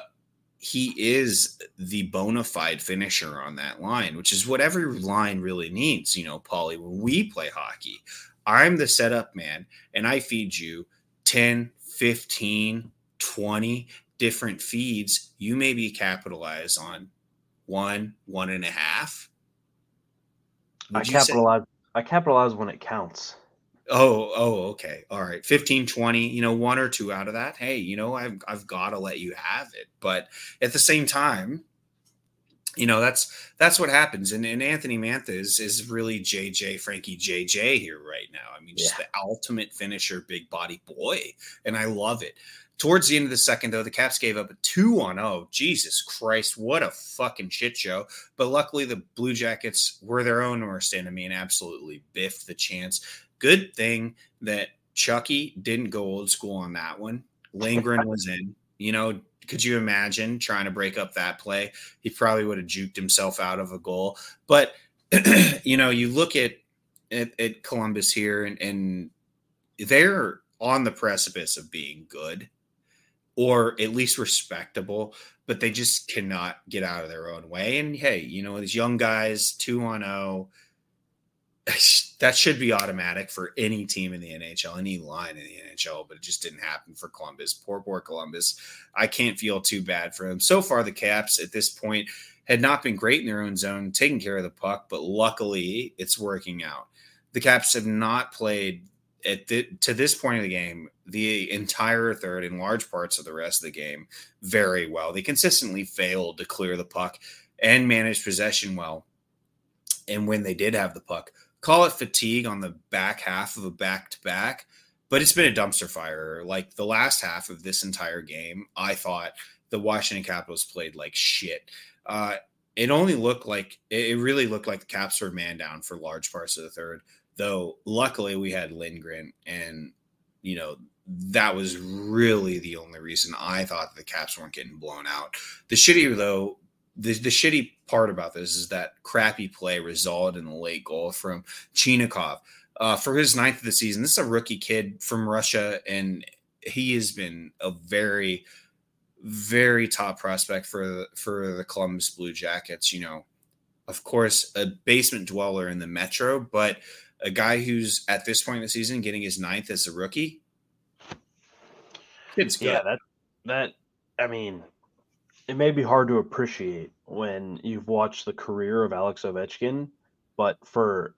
he is the bona fide finisher on that line, which is what every line really needs. You know, Paulie, when we play hockey, I'm the setup man and I feed you 10, 15, 20 different feeds. You maybe capitalize on one, one and a half. Would I capitalize. Say? I capitalize when it counts. Oh, oh, okay. All right. 15, 20, you know, one or two out of that. Hey, you know, I've I've got to let you have it. But at the same time, you know, that's that's what happens. And, and Anthony Mantha is is really JJ Frankie JJ here right now. I mean, just yeah. the ultimate finisher, big body boy. And I love it. Towards the end of the second, though, the Caps gave up a two on oh. Jesus Christ, what a fucking shit show. But luckily, the Blue Jackets were their own worst enemy and absolutely biffed the chance good thing that Chucky didn't go old school on that one. Lindgren was in. You know, could you imagine trying to break up that play? He probably would have juked himself out of a goal. But *clears throat* you know, you look at at, at Columbus here, and, and they're on the precipice of being good, or at least respectable. But they just cannot get out of their own way. And hey, you know, these young guys, two on zero. *laughs* That should be automatic for any team in the NHL, any line in the NHL, but it just didn't happen for Columbus. Poor, poor Columbus. I can't feel too bad for them. So far, the Caps at this point had not been great in their own zone, taking care of the puck, but luckily it's working out. The Caps have not played at the, to this point of the game the entire third and large parts of the rest of the game very well. They consistently failed to clear the puck and manage possession well. And when they did have the puck, call it fatigue on the back half of a back to back, but it's been a dumpster fire. Like the last half of this entire game, I thought the Washington Capitals played like shit. Uh, it only looked like it really looked like the Caps were man down for large parts of the third. Though luckily we had Lindgren, and you know that was really the only reason I thought the Caps weren't getting blown out. The shitty though, the, the shitty part about this is that crappy play resulted in the late goal from Chinakhov. Uh, for his ninth of the season, this is a rookie kid from Russia, and he has been a very, very top prospect for for the Columbus Blue Jackets. You know, of course, a basement dweller in the Metro, but a guy who's at this point in the season getting his ninth as a rookie. It's good. Yeah, that that I mean, it may be hard to appreciate when you've watched the career of Alex Ovechkin, but for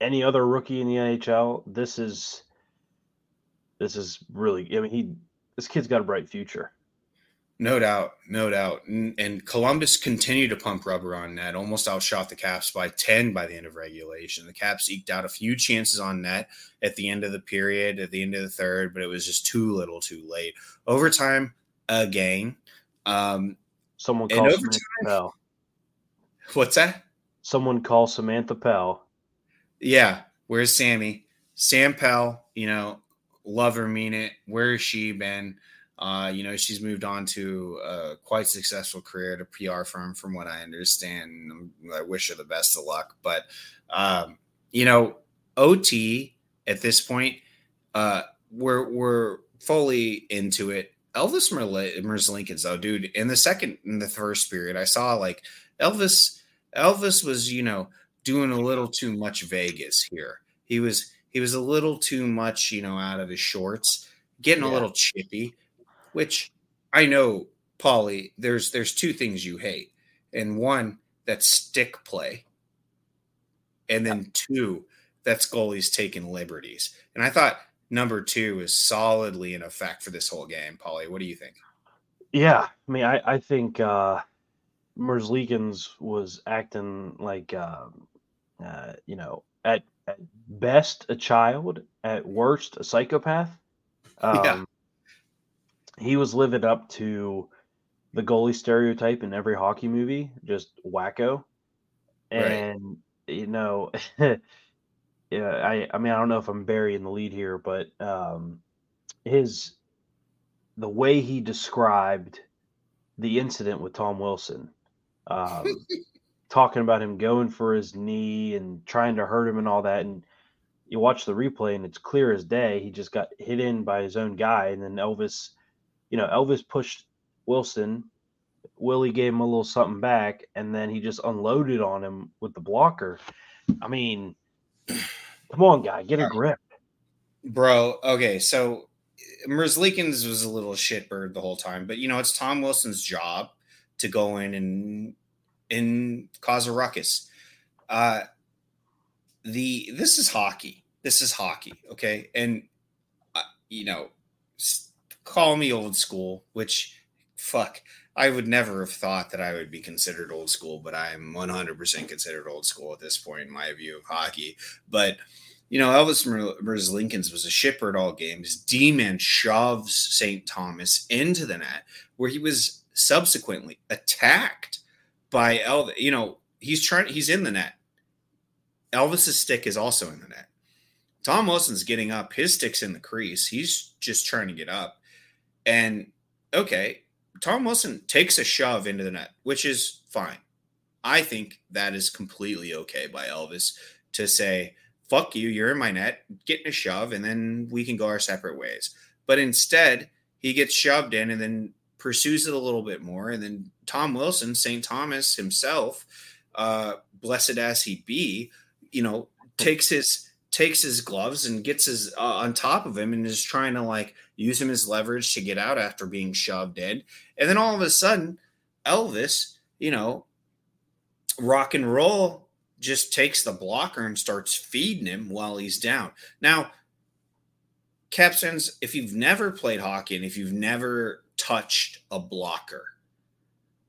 any other rookie in the NHL, this is this is really I mean he this kid's got a bright future. No doubt, no doubt. And, and, Columbus continued to pump rubber on net, almost outshot the Caps by 10 by the end of regulation. The Caps eked out a few chances on net at the end of the period, at the end of the third, but it was just too little too late. Overtime again. Um, Someone call Samantha Pell. What's that? Someone call Samantha Pell. Yeah. Where's Sammy? Sam Pell, you know, love her, mean it. Where has she been? Uh, you know, she's moved on to a quite successful career at a PR firm, from what I understand. I wish her the best of luck. But, um, you know, OT at this point, uh, we're, we're fully into it. Elvis Merzlikins, though, dude, in the second, in the first period, I saw like Elvis, Elvis was, you know, doing a little too much Vegas here. He was, he was a little too much, you know, out of his shorts, getting yeah. a little chippy which I know, Paulie, there's there's two things you hate. And one, that's stick play. And then two, that's goalies taking liberties. And I thought number two is solidly in effect for this whole game. Paulie, what do you think? Yeah. I mean, I, I think uh Merzlikins was acting like uh, uh, you know, at, at best a child, at worst a psychopath. *laughs* Um, yeah he was living up to the goalie stereotype in every hockey movie, just wacko. And right. you know, *laughs* yeah, I I mean I don't know if I'm burying the lead here, but um, his the way he described the incident with Tom Wilson, um, *laughs* talking about him going for his knee and trying to hurt him and all that, and you watch the replay and it's clear as day he just got hit in by his own guy, and then Elvis you know, Elvis pushed Wilson. Willie gave him a little something back, and then he just unloaded on him with the blocker. I mean, come on, guy, get a grip, bro. Okay, so Merzlikins was a little shitbird the whole time, but you know it's Tom Wilson's job to go in and and cause a ruckus. Uh, the this is hockey. This is hockey, okay, and uh, you know call me old school, which fuck, I would never have thought that I would be considered old school, but I'm 100% considered old school at this point in my view of hockey. But you know, Elvis Merzlikins was a shipper at all games. D-man shoves St. Thomas into the net, where he was subsequently attacked by Elvis. You know, he's trying. He's in the net. Elvis's stick is also in the net. Tom Wilson's getting up. His stick's in the crease. He's just trying to get up. And okay, Tom Wilson takes a shove into the net, which is fine. I think that is completely okay by Elvis to say, fuck you, you're in my net, getting a shove, and then we can go our separate ways. But instead, he gets shoved in and then pursues it a little bit more. And then Tom Wilson, St. Thomas himself, uh, blessed as he be, you know, takes his takes his gloves and gets his uh, on top of him and is trying to like use him as leverage to get out after being shoved in. And then all of a sudden, Elvis, you know, rock and roll just takes the blocker and starts feeding him while he's down. Now, Capstans, if you've never played hockey and if you've never touched a blocker,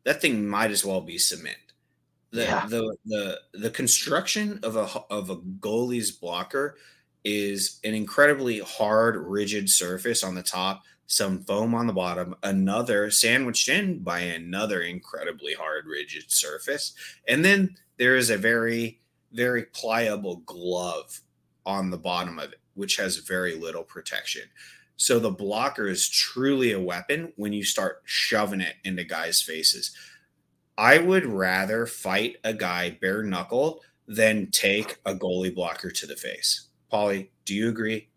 that thing might as well be cement the yeah. the the the construction of a of a goalie's blocker is an incredibly hard, rigid surface on the top, some foam on the bottom, another sandwiched in by another incredibly hard, rigid surface. And then there is a very, very pliable glove on the bottom of it, which has very little protection. So the blocker is truly a weapon when you start shoving it into guys' faces. I would rather fight a guy bare knuckled than take a goalie blocker to the face. Polly, do you agree?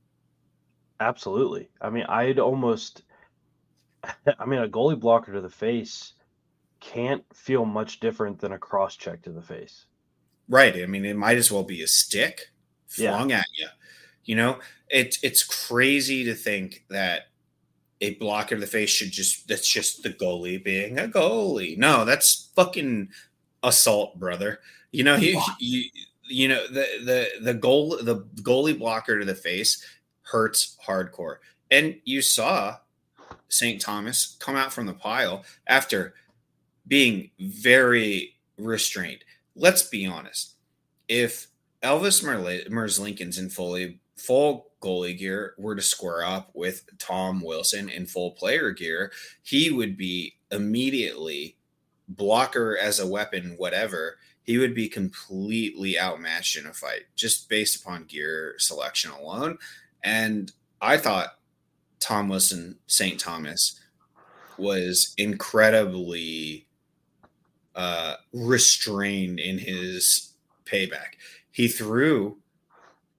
Absolutely. I mean, I'd almost, *laughs* I mean, a goalie blocker to the face can't feel much different than a cross check to the face. Right. I mean, it might as well be a stick flung yeah. at you. You know, it's it's crazy to think that a blocker to the face should just that's just the goalie being a goalie. No, that's fucking assault, brother. You know, you, you you know the the the goal the goalie blocker to the face hurts hardcore. And you saw St. Thomas come out from the pile after being very restrained. Let's be honest. If Elvis Merzlikins in fully full goalie gear were to square up with Tom Wilson in full player gear, he would be immediately blocker as a weapon, whatever. He would be completely outmatched in a fight just based upon gear selection alone. And I thought Tom Wilson St. Thomas was incredibly uh, restrained in his payback. He threw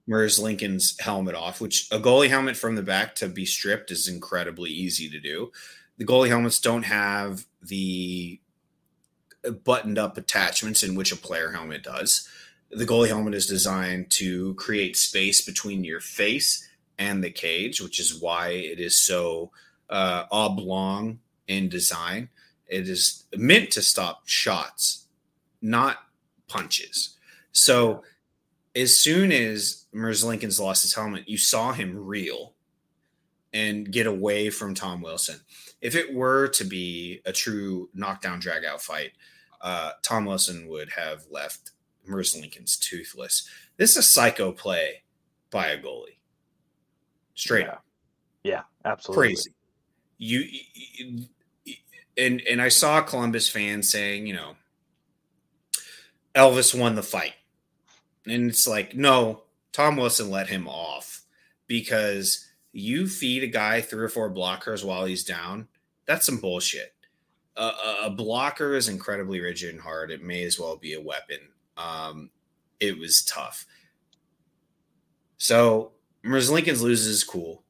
Merzlikins' helmet off, which a goalie helmet from the back to be stripped is incredibly easy to do. The goalie helmets don't have the buttoned up attachments in which a player helmet does. The goalie helmet is designed to create space between your face and the cage, which is why it is so uh, oblong in design. It is meant to stop shots, not punches. So as soon as Merzlikins lost his helmet, you saw him reel and get away from Tom Wilson. If it were to be a true knockdown drag out fight, uh, Tom Wilson would have left Merzlikins toothless. This is a psycho play by a goalie. Straight yeah. up. Yeah, absolutely. Crazy. You, you and and I saw Columbus fans saying, you know, Elvis won the fight. And it's like, no, Tom Wilson let him off because you feed a guy three or four blockers while he's down. That's some bullshit. Uh, a blocker is incredibly rigid and hard. It may as well be a weapon. Um, it was tough. So Merzlikins loses cool,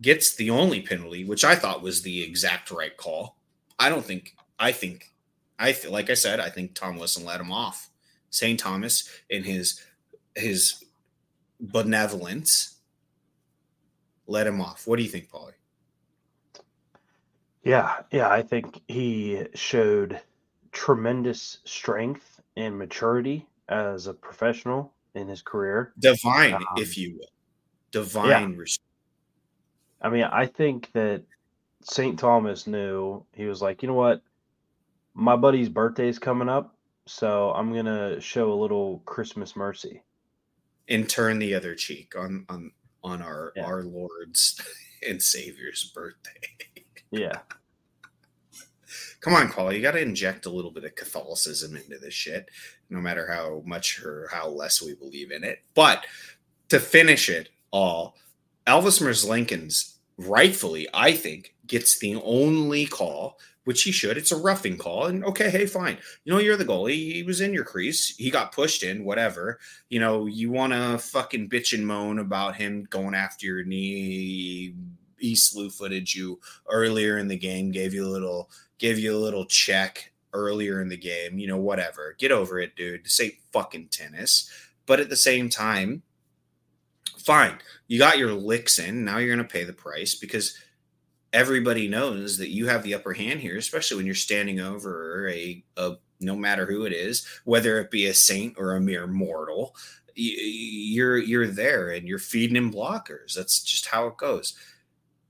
gets the only penalty, which I thought was the exact right call. I don't think. I think. I th- like I said. I think Tom Wilson let him off. St. Thomas in his his benevolence let him off. What do you think, Paulie? Yeah, yeah, I think he showed tremendous strength and maturity as a professional in his career. Divine, um, if you will divine yeah. I mean, I think that St. Thomas knew he was like, you know what? My buddy's birthday's coming up, so I'm gonna show a little Christmas mercy. And turn the other cheek on on on our yeah. our Lord's *laughs* and Savior's birthday. *laughs* yeah. Come on, Paul. You got to inject a little bit of Catholicism into this shit, no matter how much or how less we believe in it. But to finish it, all. Elvis Merzlikins, rightfully, I think, gets the only call, which he should. It's a roughing call. And okay, hey, fine. You know, you're the goalie. He was in your crease. He got pushed in, whatever. You know, you want to fucking bitch and moan about him going after your knee. He slew footage you earlier in the game, gave you a little, gave you a little check earlier in the game, you know, whatever. Get over it, dude. Say fucking tennis. But at the same time, fine. You got your licks in. Now you're going to pay the price because everybody knows that you have the upper hand here, especially when you're standing over a, a no matter who it is, whether it be a saint or a mere mortal, you're you're there and you're feeding him blockers. That's just how it goes.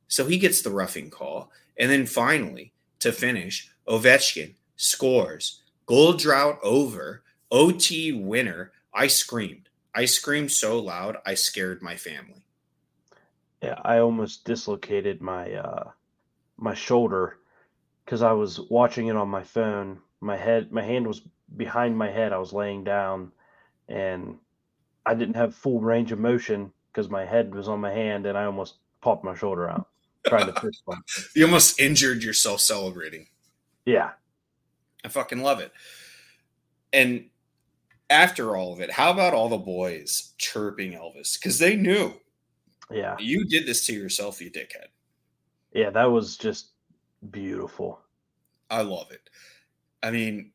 So he gets the roughing call, and then finally to finish, Ovechkin scores goal drought over OT winner. I screamed. I screamed so loud I scared my family. Yeah, I almost dislocated my uh my shoulder because I was watching it on my phone. My head, my hand was behind my head. I was laying down, and I didn't have full range of motion because my head was on my hand, and I almost popped my shoulder out trying to fist bump. *laughs* You almost injured yourself celebrating. Yeah, I fucking love it. And after all of it, how about all the boys chirping Elvis? Because they knew yeah, you did this to yourself, you dickhead. yeah. That was just beautiful. I love it. I mean,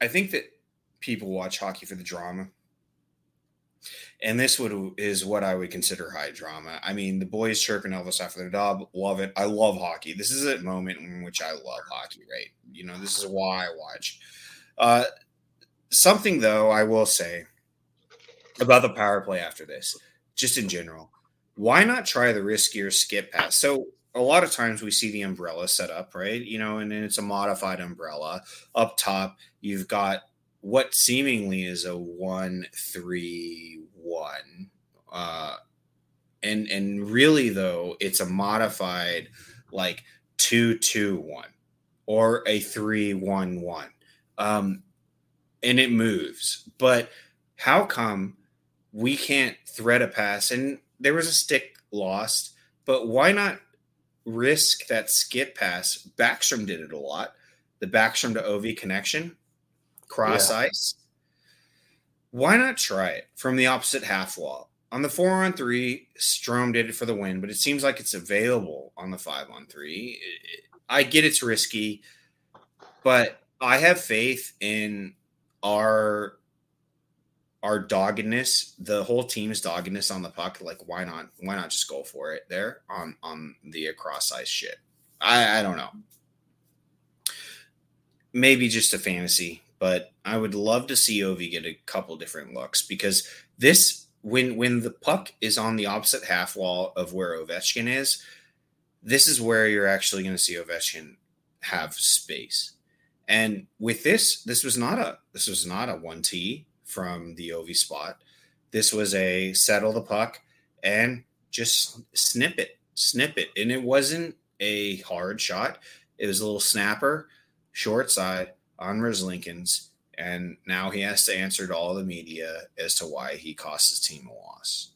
I think that people watch hockey for the drama. And this would is what I would consider high drama. I mean, the boys chirping Elvis after their dub, love it. I love hockey. This is a moment in which I love hockey, right? You know, this is why I watch. Uh, something though, I will say about the power play after this, just in general, why not try the riskier skip pass? So a lot of times we see the umbrella set up, right? You know, and then it's a modified umbrella. Up top, you've got what seemingly is a one three one. Uh and and really though, it's a modified like two two one or a three one one. Um and it moves. But how come we can't thread a pass? And there was a stick lost, but why not risk that skip pass? Backstrom did it a lot. The Backstrom to OV connection, cross Yeah. ice. Why not try it from the opposite half wall? On the four on three, Strome did it for the win, but it seems like it's available on the five on three. I get it's risky, but I have faith in our our doggedness, the whole team's doggedness on the puck. Like, why not? Why not just go for it there on on the across ice shit? I I don't know. Maybe just a fantasy, but I would love to see Ovi get a couple different looks because this when when the puck is on the opposite half wall of where Ovechkin is, this is where you're actually going to see Ovechkin have space. And with this, this was not a this was not a one T from the OV spot. This was a settle the puck and just snip it, snip it. And it wasn't a hard shot. It was a little snapper, short side on Merzlikins. And now he has to answer to all the media as to why he cost his team a loss.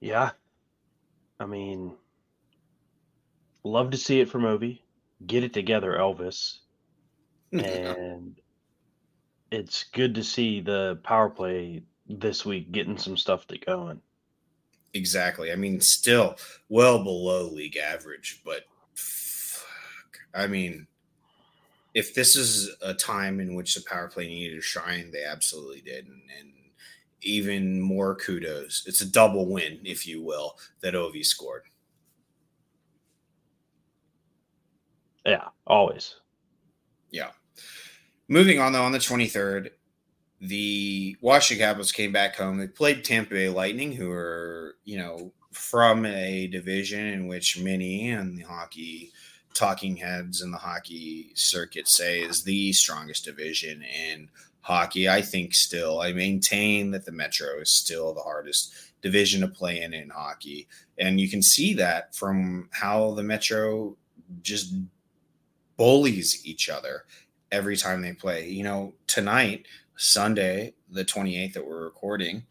Yeah. I mean, love to see it from Ovi. Get it together, Elvis. And *laughs* it's good to see the power play this week getting some stuff to going. Exactly. I mean, still well below league average, but fuck. I mean, if this is a time in which the power play needed to shine, they absolutely did. And, and even more kudos. It's a double win, if you will, that Ovi scored. Yeah, always. Yeah. Moving on, though, on the 23rd, the Washington Capitals came back home. They played Tampa Bay Lightning, who are, you know, from a division in which many and the hockey talking heads and the hockey circuit say is the strongest division in hockey. I think still, I maintain that the Metro is still the hardest division to play in in hockey. And you can see that from how the Metro just bullies each other every time they play. You know, tonight, Sunday, the 28th that we're recording,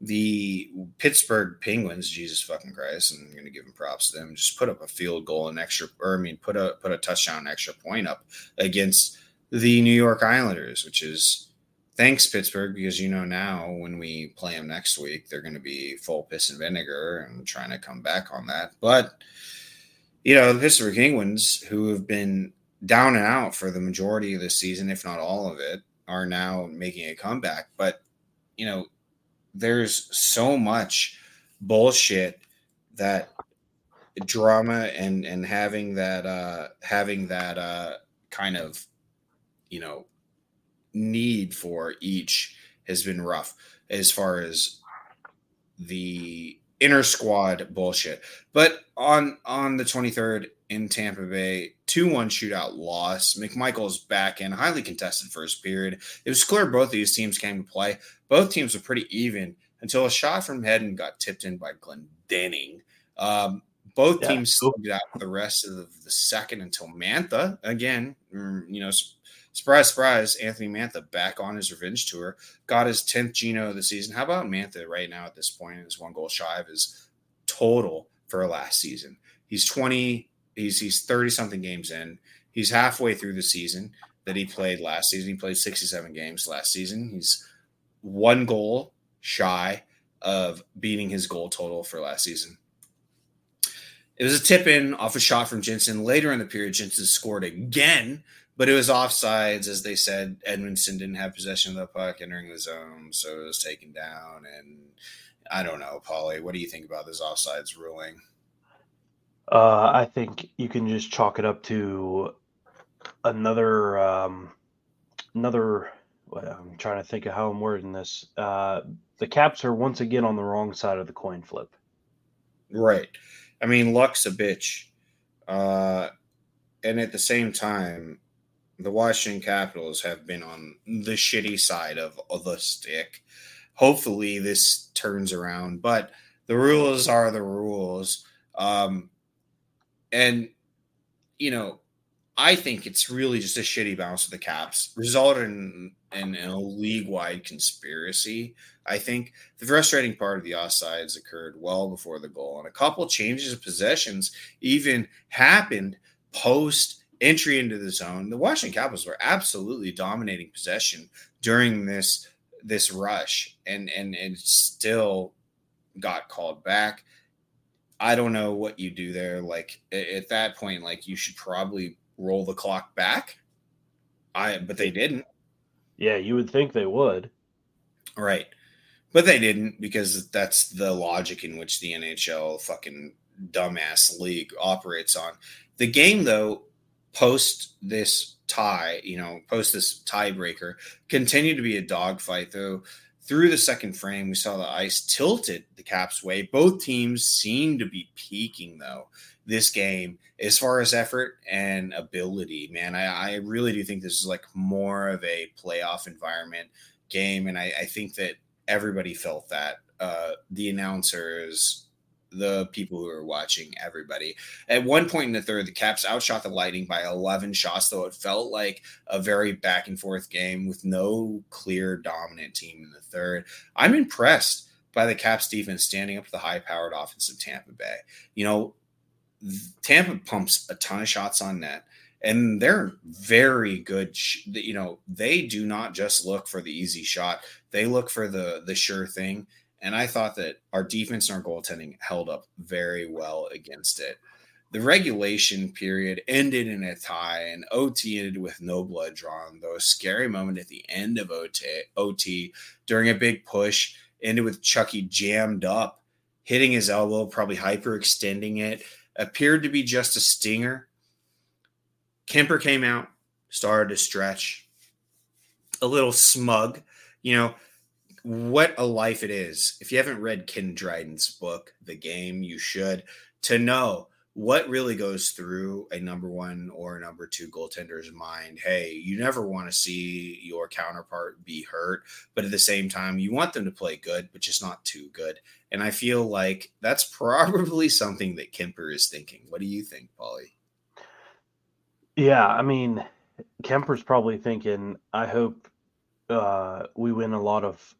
the Pittsburgh Penguins, Jesus fucking Christ, I'm gonna give them props to them, just put up a field goal and extra or I mean put a put a touchdown extra point up against the New York Islanders, which is thanks Pittsburgh, because you know now when we play them next week, they're gonna be full piss and vinegar and trying to come back on that. But you know, the Pittsburgh Penguins, who have been down and out for the majority of the season, if not all of it, are now making a comeback. But, you know, there's so much bullshit that drama and and having that uh having that uh kind of you know need for each has been rough as far as the inner squad bullshit but on on the 23rd in Tampa Bay, 2 1 shootout loss. McMichael's back in, highly contested first period. It was clear both of these teams came to play. Both teams were pretty even until a shot from Hedman got tipped in by Glenn Denning. Um, both yeah. teams slugged out the rest of the second until Mantha, again, mm, you know, surprise, surprise, Anthony Mantha back on his revenge tour, got his 10th Gino of the season. How about Mantha right now at this point is one goal shy of his total for last season? He's 20, he's he's 30 something games in. He's halfway through the season that he played last season. He played 67 games last season. He's one goal shy of beating his goal total for last season. It was a tip in off a shot from Jensen. Later in the period, Jensen scored again, but it was offsides. As they said, Edmondson didn't have possession of the puck entering the zone, so it was taken down. And I don't know, Paulie, what do you think about this offsides ruling? Uh, I think you can just chalk it up to another um, another. I'm trying to think of how I'm wording this. Uh, the Caps are once again on the wrong side of the coin flip. Right. I mean, luck's a bitch. Uh, and at the same time, the Washington Capitals have been on the shitty side of, of the stick. Hopefully, this turns around, but the rules are the rules. Um, and, you know, I think it's really just a shitty bounce of the Caps, resulted in, in, a league wide conspiracy. I think the frustrating part of the offsides occurred well before the goal, and a couple changes of possessions even happened post entry into the zone. The Washington Capitals were absolutely dominating possession during this this rush, and and and still got called back. I don't know what you do there. Like at that point, like you should probably roll the clock back. I but they didn't. Yeah, you would think they would. Right. But they didn't because that's the logic in which the NHL fucking dumbass league operates on. The game though, post this tie, you know, post this tiebreaker, continued to be a dogfight though through the second frame, we saw the ice tilted the Caps' way. Both teams seem to be peaking, though, this game as far as effort and ability. Man, I, I really do think this is like more of a playoff environment game. And I, I think that everybody felt that. Uh, the announcers, the people who are watching, everybody. At one point in the third, the Caps outshot the Lightning by 11 shots, though it felt like a very back and forth game with no clear dominant team in the third. I'm impressed by the Caps defense standing up to the high powered offense of Tampa Bay. You know, Tampa pumps a ton of shots on net. And they're very good. You know, they do not just look for the easy shot; they look for the the sure thing and I thought that our defense and our goaltending held up very well against it. The regulation period ended in a tie, and OT ended with no blood drawn, though a scary moment at the end of OT, OT during a big push ended with Chucky jammed up, hitting his elbow, probably hyperextending it. Appeared to be just a stinger. Kuemper came out, started to stretch, a little smug. You know, what a life it is. If you haven't read Ken Dryden's book, The Game, you should to know what really goes through a number one or a number two goaltender's mind. Hey, you never want to see your counterpart be hurt, but at the same time, you want them to play good, but just not too good. And I feel like that's *laughs* probably something that Kuemper is thinking. What do you think, Paulie? Yeah, I mean, Kuemper's probably thinking, I hope uh, we win a lot of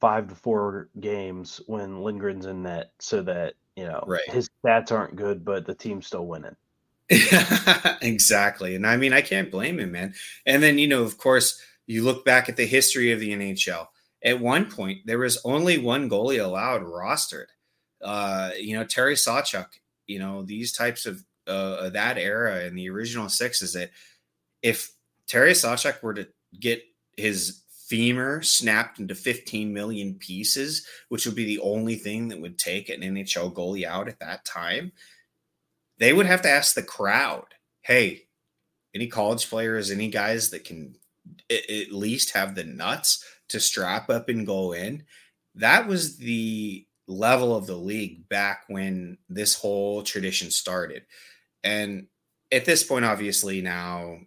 five to four games when Lindgren's in net, so that you know right. his stats aren't good, but the team's still winning. *laughs* exactly, and I mean I can't blame him, man. And then you know, of course, you look back at the history of the NHL. At one point, there was only one goalie allowed rostered. Uh, you know, Terry Sawchuk. You know, these types of uh, that era in the original six is that if Terry Sawchuk were to get his femur snapped into 15 million pieces, which would be the only thing that would take an NHL goalie out at that time, they would have to ask the crowd, hey, any college players, any guys that can at least have the nuts to strap up and go in? That was the level of the league back when this whole tradition started. And at this point, obviously, now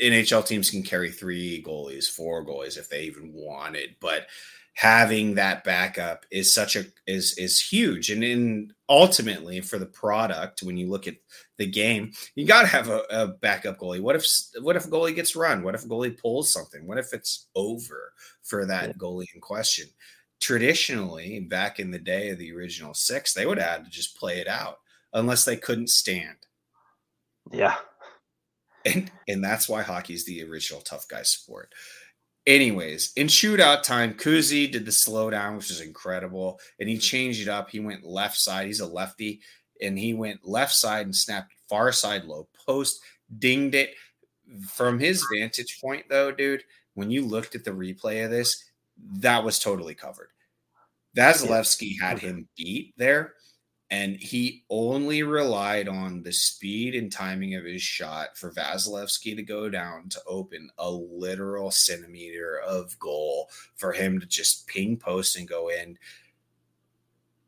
NHL teams can carry three goalies, four goalies if they even wanted, but having that backup is such a is is huge. And in ultimately for the product when you look at the game you got to have a, a, backup goalie. What if what if a goalie gets run? What if a goalie pulls something? What if it's over for that yeah. goalie in question? Traditionally back in the day of the original six they would have had to just play it out unless they couldn't stand. Yeah and and that's why hockey's the original tough guy sport. Anyways, in shootout time, Kuzi did the slowdown, which is incredible, and he changed it up. He went left side. He's a lefty, and he went left side and snapped far side low post, dinged it. From his vantage point, though, dude, when you looked at the replay of this, that was totally covered. Vasilevskiy had him beat there, and he only relied on the speed and timing of his shot for Vasilevskiy to go down to open a literal centimeter of goal for him to just ping post and go in.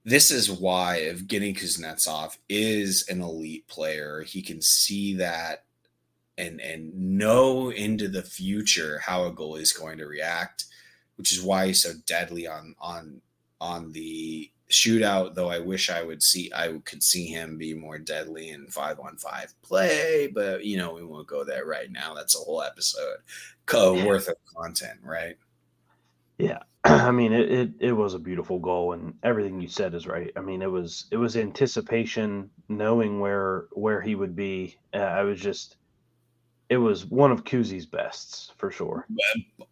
This is why Evgeny Kuznetsov is an elite player. He can see that and and know into the future how a goalie is going to react, which is why he's so deadly on on on the shootout, though I wish I would see I could see him be more deadly in five on five play, but you know, we won't go there right now. That's a whole episode co- worth of content, right? Yeah. *clears throat* I mean it, it it was a beautiful goal and everything you said is right. I mean it was it was anticipation, knowing where where he would be. Uh, I was just it was one of Kuzi's bests for sure.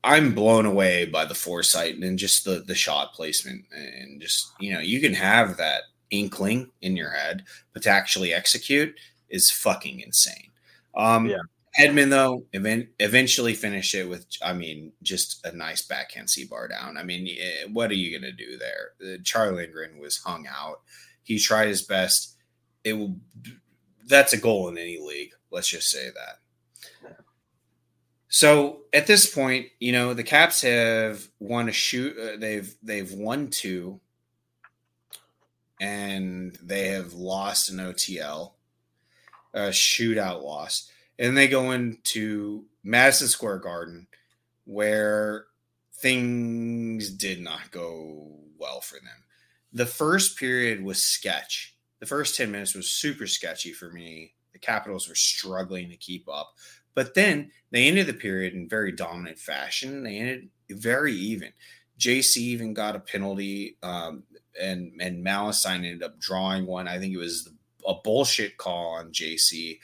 I'm blown away by the foresight and just the the shot placement and just you know you can have that inkling in your head, but to actually execute is fucking insane. Um, yeah. Hedman though event, eventually finished it with I mean just a nice backhand C bar down. I mean what are you gonna do there? Charlie Lindgren was hung out. He tried his best. It will. That's a goal in any league. Let's just say that. So at this point, you know, the Caps have won a shoot. Uh, they've they've won two, and they have lost an OTL, a shootout loss, and they go into Madison Square Garden, where things did not go well for them. The first period was sketch. The first 10 minutes was super sketchy for me. The Capitals were struggling to keep up. But then they ended the period in very dominant fashion. They ended very even. JC even got a penalty, um, and and Malenstyn ended up drawing one. I think it was a bullshit call on JC.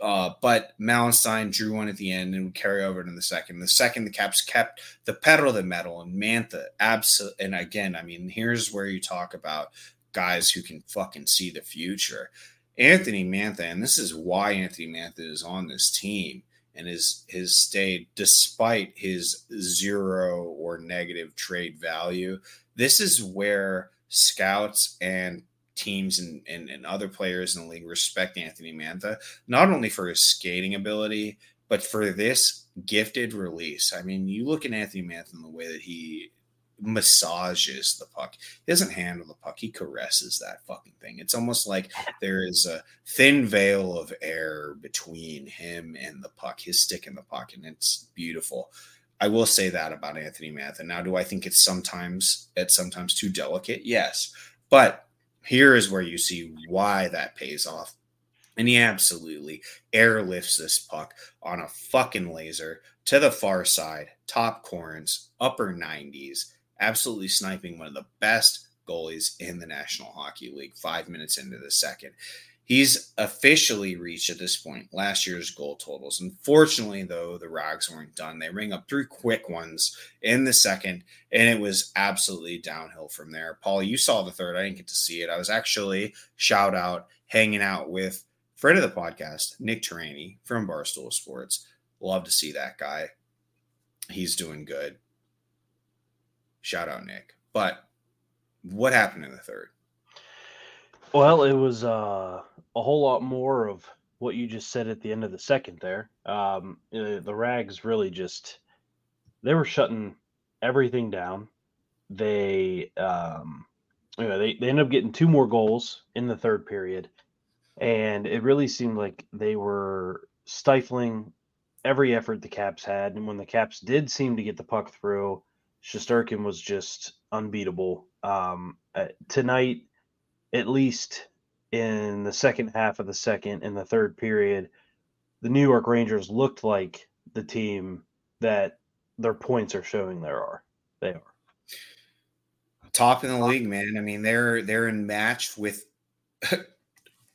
Uh, but Malenstyn drew one at the end and would carry over in the second. The second, the Caps kept the pedal to the metal and Mantha absolutely. And again, I mean, here's where you talk about guys who can fucking see the future. Anthony Mantha, and this is why Anthony Mantha is on this team and has has stayed despite his zero or negative trade value. This is where scouts and teams and, and, and other players in the league respect Anthony Mantha, not only for his skating ability, but for this gifted release. I mean, you look at Anthony Mantha in the way that he massages the puck. He doesn't handle the puck. He caresses that fucking thing. It's almost like there is a thin veil of air between him and the puck, his stick in the puck, and it's beautiful. I will say that about Anthony Mantha. Now, do I think it's sometimes it's sometimes too delicate? Yes. But here is where you see why that pays off. And he absolutely airlifts this puck on a fucking laser to the far side, top corners, upper 90s absolutely sniping one of the best goalies in the National Hockey League five minutes into the second. He's officially reached at this point last year's goal totals. Unfortunately, though, the Rags weren't done. They ring up three quick ones in the second, and it was absolutely downhill from there. Paul, you saw the third. I didn't get to see it. I was actually, shout out, hanging out with friend of the podcast, Nick Taraney from Barstool Sports. Love to see that guy. He's doing good. Shout out Nick. But what happened in the third? Well, it was uh, a whole lot more of what you just said at the end of the second there. Um, uh, the Rags really just they were shutting everything down. They um, you know, they, they ended up getting two more goals in the third period. And it really seemed like they were stifling every effort the Caps had. And when the Caps did seem to get the puck through, Shesterkin was just unbeatable. Um, uh, tonight, at least in the second half of the second and the third period, the New York Rangers looked like the team that their points are showing there are. They are top in the league, man. I mean, they're they're in match with *laughs*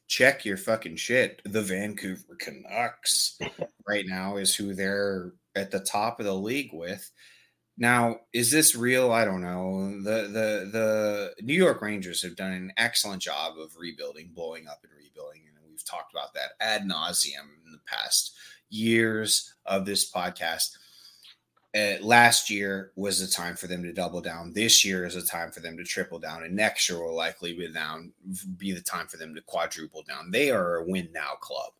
check your fucking shit. The Vancouver Canucks *laughs* right now is who they're at the top of the league with. Now, is this real? I don't know. The the the New York Rangers have done an excellent job of rebuilding, blowing up and rebuilding, and we've talked about that ad nauseum in the past years of this podcast uh, last year was the time for them to double down. This year is a time for them to triple down, and next year will likely be down be the time for them to quadruple down. They are a win now club.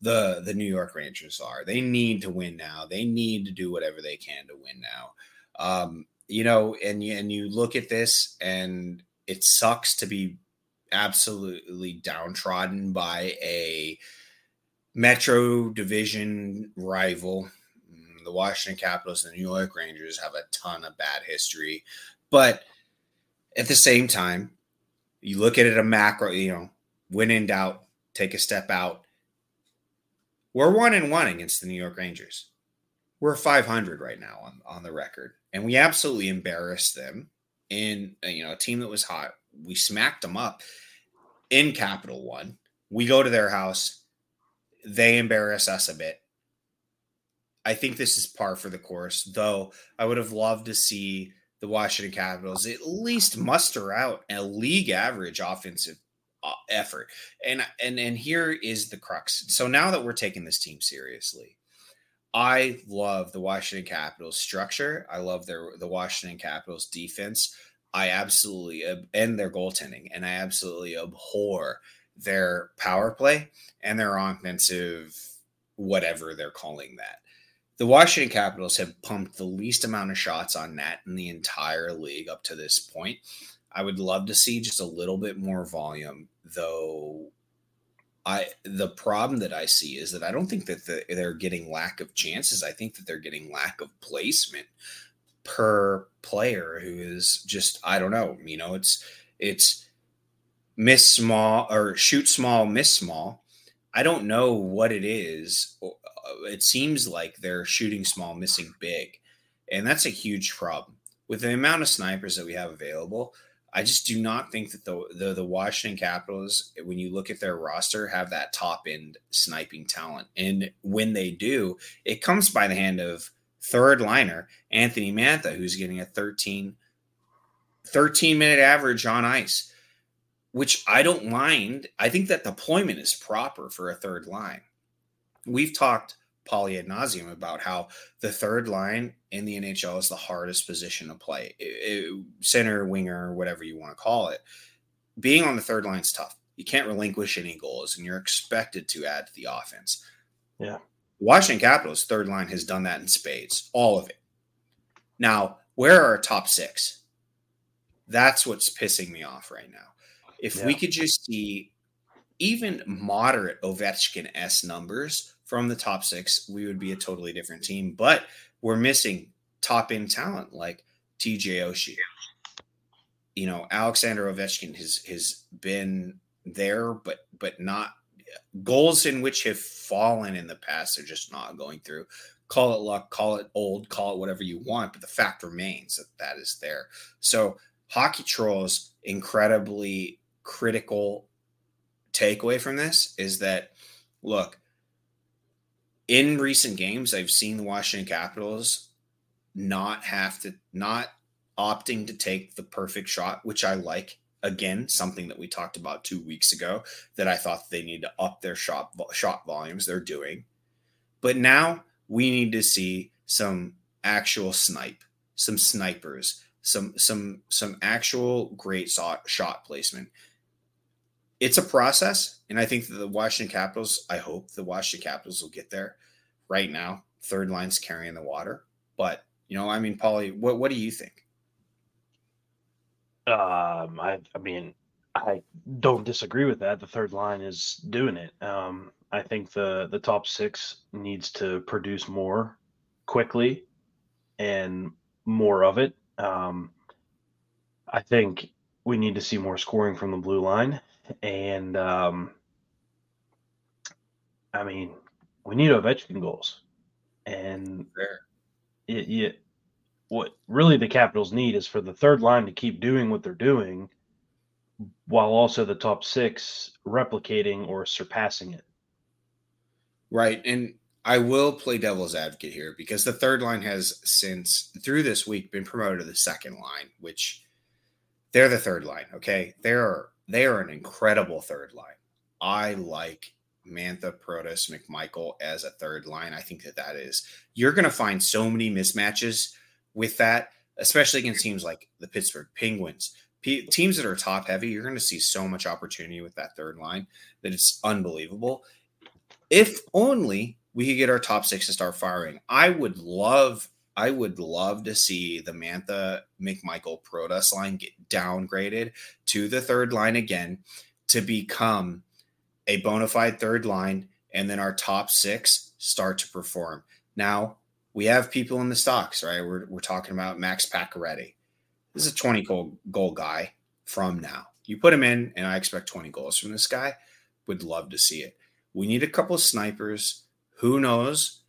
The the New York Rangers are. They need to win now. They need to do whatever they can to win now. Um, you know, and you, and you look at this, and it sucks to be absolutely downtrodden by a Metro Division rival the Washington Capitals and the New York Rangers have a ton of bad history. But at the same time, you look at it a macro, you know, when in doubt, take a step out. We're one and one against the New York Rangers. We're 500 right now on, on the record, and we absolutely embarrassed them in you know a team that was hot. We smacked them up in Capital One. We go to their house, they embarrass us a bit, I think this is par for the course, though I would have loved to see the Washington Capitals at least muster out a league average offensive uh, effort. And and and here is the crux. So now that we're taking this team seriously, I love the Washington Capitals structure. I love their the Washington Capitals defense. I absolutely and their goaltending, and I absolutely abhor their power play and their offensive whatever they're calling that the Washington Capitals have pumped the least amount of shots on net in the entire league up to this point. I would love to see just a little bit more volume, though. I the problem that I see is that I don't think that the, they're getting lack of chances. I think that they're getting lack of placement per player who is just I don't know. You know, it's it's miss small or shoot small, miss small. I don't know what it is uh, it seems like they're shooting small, missing big. And that's a huge problem. With the amount of snipers that we have available, I just do not think that the, the, the Washington Capitals, when you look at their roster, have that top end sniping talent. And when they do, it comes by the hand of third liner Anthony Mantha, who's getting a 13, 13 minute average on ice, which I don't mind. I think that deployment is proper for a third line. We've talked poly ad nauseum about how the third line in the NHL is the hardest position to play, it, it, center, winger, whatever you want to call it. Being on the third line is tough. You can't relinquish any goals, and you're expected to add to the offense. Yeah. Washington Capitals third line has done that in spades, all of it. Now, where are our top six? That's what's pissing me off right now. If yeah. we could just see even moderate Ovechkin S numbers from the top six, we would be a totally different team. But we're missing top end talent like TJ Oshie. You know, Alexander Ovechkin has has been there, but but not goals in which have fallen in the past are just not going through. Call it luck, call it old, call it whatever you want, but the fact remains that that is there. So, hockey trolls incredibly critical takeaway from this is that look, in recent games, I've seen the Washington Capitals not have to not opting to take the perfect shot, which I like. Again, something that we talked about two weeks ago that I thought they need to up their shot shot volumes. They're doing, but now we need to see some actual snipe, some snipers, some some some actual great shot, shot placement. It's a process, and I think the Washington Capitals. I hope the Washington Capitals will get there right now. Third line's carrying the water. But, you know, I mean, Paulie, what, what do you think? Um, I, I mean, I don't disagree with that. The third line is doing it. Um, I think the the top six needs to produce more quickly and more of it. Um, I think we need to see more scoring from the blue line, and um, I mean, we need Ovechkin goals, and it, it, what really the Capitals need is for the third line to keep doing what they're doing, while also the top six replicating or surpassing it. Right, and I will play devil's advocate here because the third line has since through this week been promoted to the second line, which they're the third line. Okay, they're they are an incredible third line. I like Mantha, Protas, McMichael as a third line. I think that that is you're going to find so many mismatches with that, especially against teams like the Pittsburgh Penguins. P- teams that are top heavy, you're going to see so much opportunity with that third line that it's unbelievable. If only we could get our top six to start firing. I would love, I would love to see the Mantha McMichael Protas line get downgraded to the third line again to become a bona fide third line, and then our top six start to perform. Now we have people in the stocks, right? We're, we're talking about Max Pacioretty. This is a 20 goal, goal guy from now. You put him in, and I expect 20 goals from this guy. Would love to see it. We need a couple of snipers. Who knows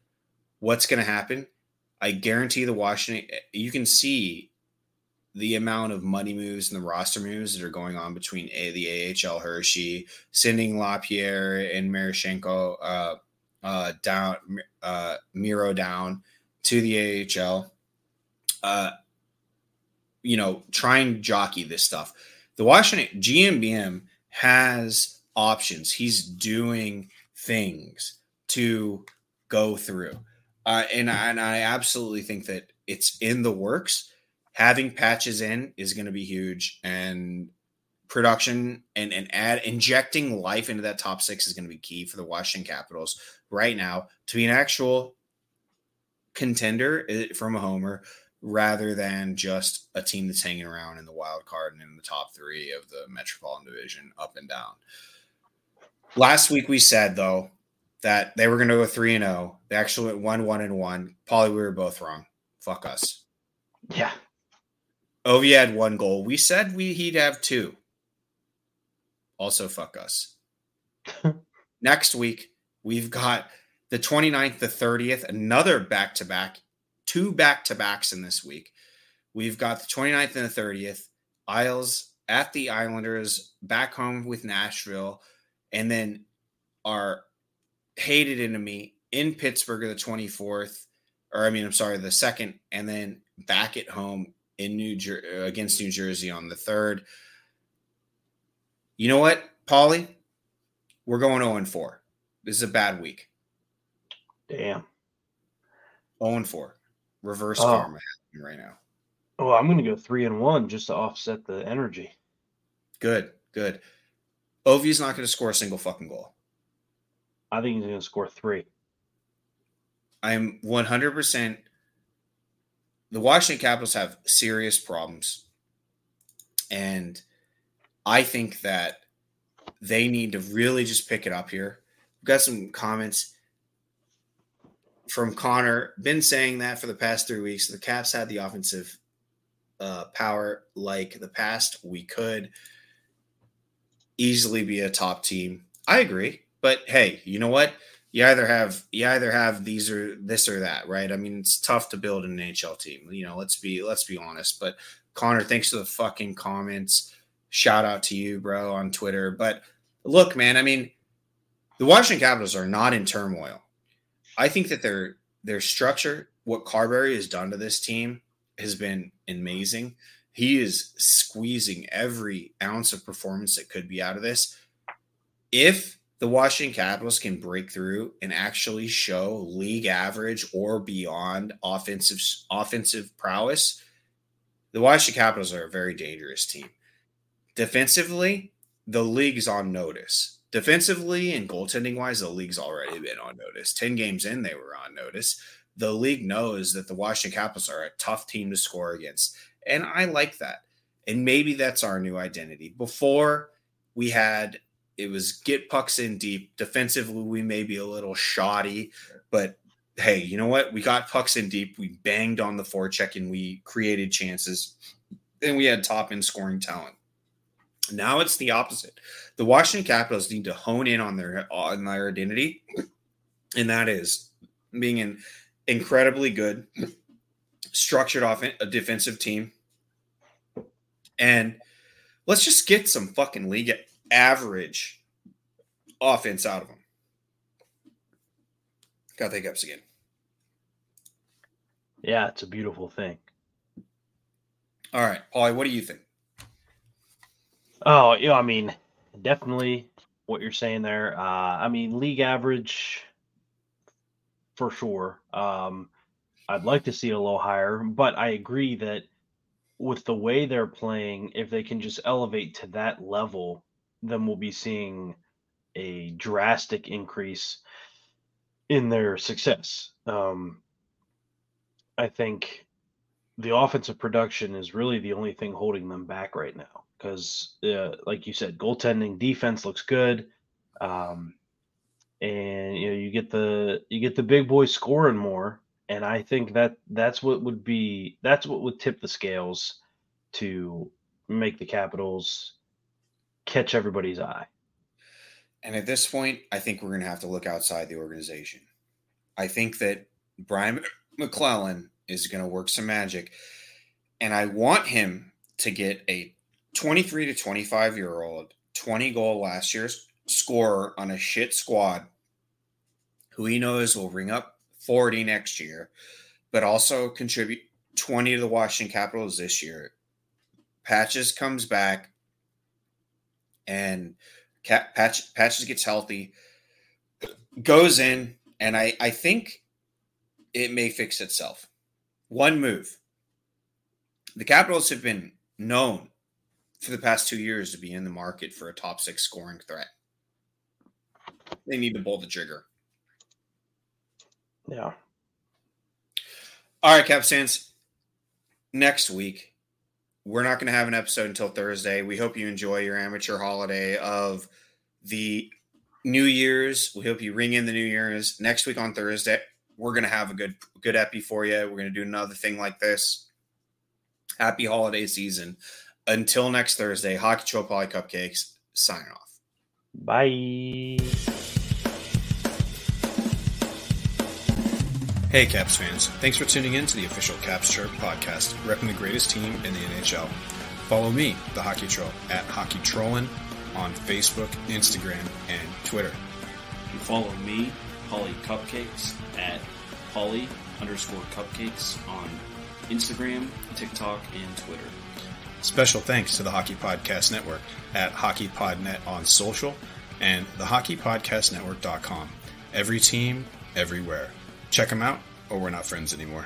what's going to happen? I guarantee the Washington, you can see the amount of money moves and the roster moves that are going on between a, the AHL Hershey, sending Lapierre and Miroshnichenko uh, uh, down, uh, Miro down to the AHL. Uh, you know, try and jockey this stuff. The Washington GMBM has options. He's doing things to go through. Uh, and, and I absolutely think that it's in the works having patches in is going to be huge and production and, and add injecting life into that top six is going to be key for the Washington Capitals right now to be an actual contender eh, from a homer rather than just a team that's hanging around in the wild card and in the top three of the Metropolitan Division up and down. Last week we said though that they were going to go three and zero. Oh. They actually went one one and one. Paulie, we were both wrong. Fuck us. Yeah, Ovi had one goal. We said we he'd have two. Also, fuck us. *laughs* Next week, we've got the 29th, the 30th, another back to back, two back to backs in this week. We've got the 29th and the 30th, Isles at the Islanders, back home with Nashville, and then our hated enemy in Pittsburgh on the 24th, or I mean, I'm sorry, the second, and then back at home in New Jer- against New Jersey on the third. You know what, Paulie? We're going 0 4. This is a bad week. Damn. 0 4. Reverse oh. karma right now. Oh, I'm going to go 3 and 1 just to offset the energy. Good, good. Ovi's not going to score a single fucking goal. I think he's going to score three. I'm 100% the Washington Capitals have serious problems. And I think that they need to really just pick it up here. We've got some comments from Connor. Been saying that for the past three weeks. The Caps had the offensive uh, power like the past. We could easily be a top team. I agree. But hey, you know what? you either have you either have these or this or that, right? I mean, it's tough to build an NHL team. You know, let's be let's be honest. But Connor, thanks for the fucking comments. Shout out to you, bro, on Twitter. But look, man, I mean, the Washington Capitals are not in turmoil. I think that their their structure, what Carbery has done to this team, has been amazing. He is squeezing every ounce of performance that could be out of this. If the Washington Capitals can break through and actually show league average or beyond offensive offensive prowess, the Washington Capitals are a very dangerous team. Defensively, the league's on notice. Defensively and goaltending wise, the league's already been on notice. 10 games in, they were on notice. The league knows that the Washington Capitals are a tough team to score against. And I like that. And maybe that's our new identity. Before we had it was get pucks in deep. Defensively, we may be a little shoddy, but hey, you know what? We got pucks in deep. We banged on the forecheck and we created chances. And we had top end scoring talent. Now it's the opposite. The Washington Capitals need to hone in on their on their identity, and that is being an incredibly good, structured off a defensive team. And let's just get some fucking league average offense out of them. Got the hiccups again. Yeah, it's a beautiful thing. All right, Paulie, what do you think? Oh, yeah, I mean, definitely what you're saying there. Uh, I mean, league average for sure. Um, I'd like to see it a little higher, but I agree that with the way they're playing, if they can just elevate to that level, then we'll be seeing a drastic increase in their success. Um, I think the offensive production is really the only thing holding them back right now because, uh, like you said, goaltending defense looks good, um, and you know you get the you get the big boys scoring more, and I think that that's what would be that's what would tip the scales to make the Capitals catch everybody's eye. And at this point, I think we're going to have to look outside the organization. I think that Brian MacLellan is going to work some magic. And I want him to get a 23 to 25 year old, 20 goal last year's scorer on a shit squad who he knows will ring up 40 next year, but also contribute 20 to the Washington Capitals this year. Patches comes back and Patch, Patches gets healthy, goes in, and I, I think it may fix itself. One move. The Capitals have been known for the past two years to be in the market for a top six scoring threat. They need to pull the trigger. Yeah. All right, Cap Sans. Next week, we're not going to have an episode until Thursday. We hope you enjoy your amateur holiday of the New Year's. We hope you ring in the New Year's next week on Thursday. We're going to have a good good epi for you. We're going to do another thing like this. Happy holiday season. Until next Thursday, Hockey Troll Poly Cupcakes sign off. Bye. Hey, Caps fans. Thanks for tuning in to the official Caps Chirp podcast, repping the greatest team in the NHL. Follow me, the Hockey Troll, at Hockey Trollin on Facebook, Instagram, and Twitter. You follow me, Polly Cupcakes, at Polly underscore Cupcakes on Instagram, TikTok, and Twitter. Special thanks to the Hockey Podcast Network at HockeyPodNet on social and thehockeypodcastnetwork.com. Every team, everywhere. Check them out, or we're not friends anymore.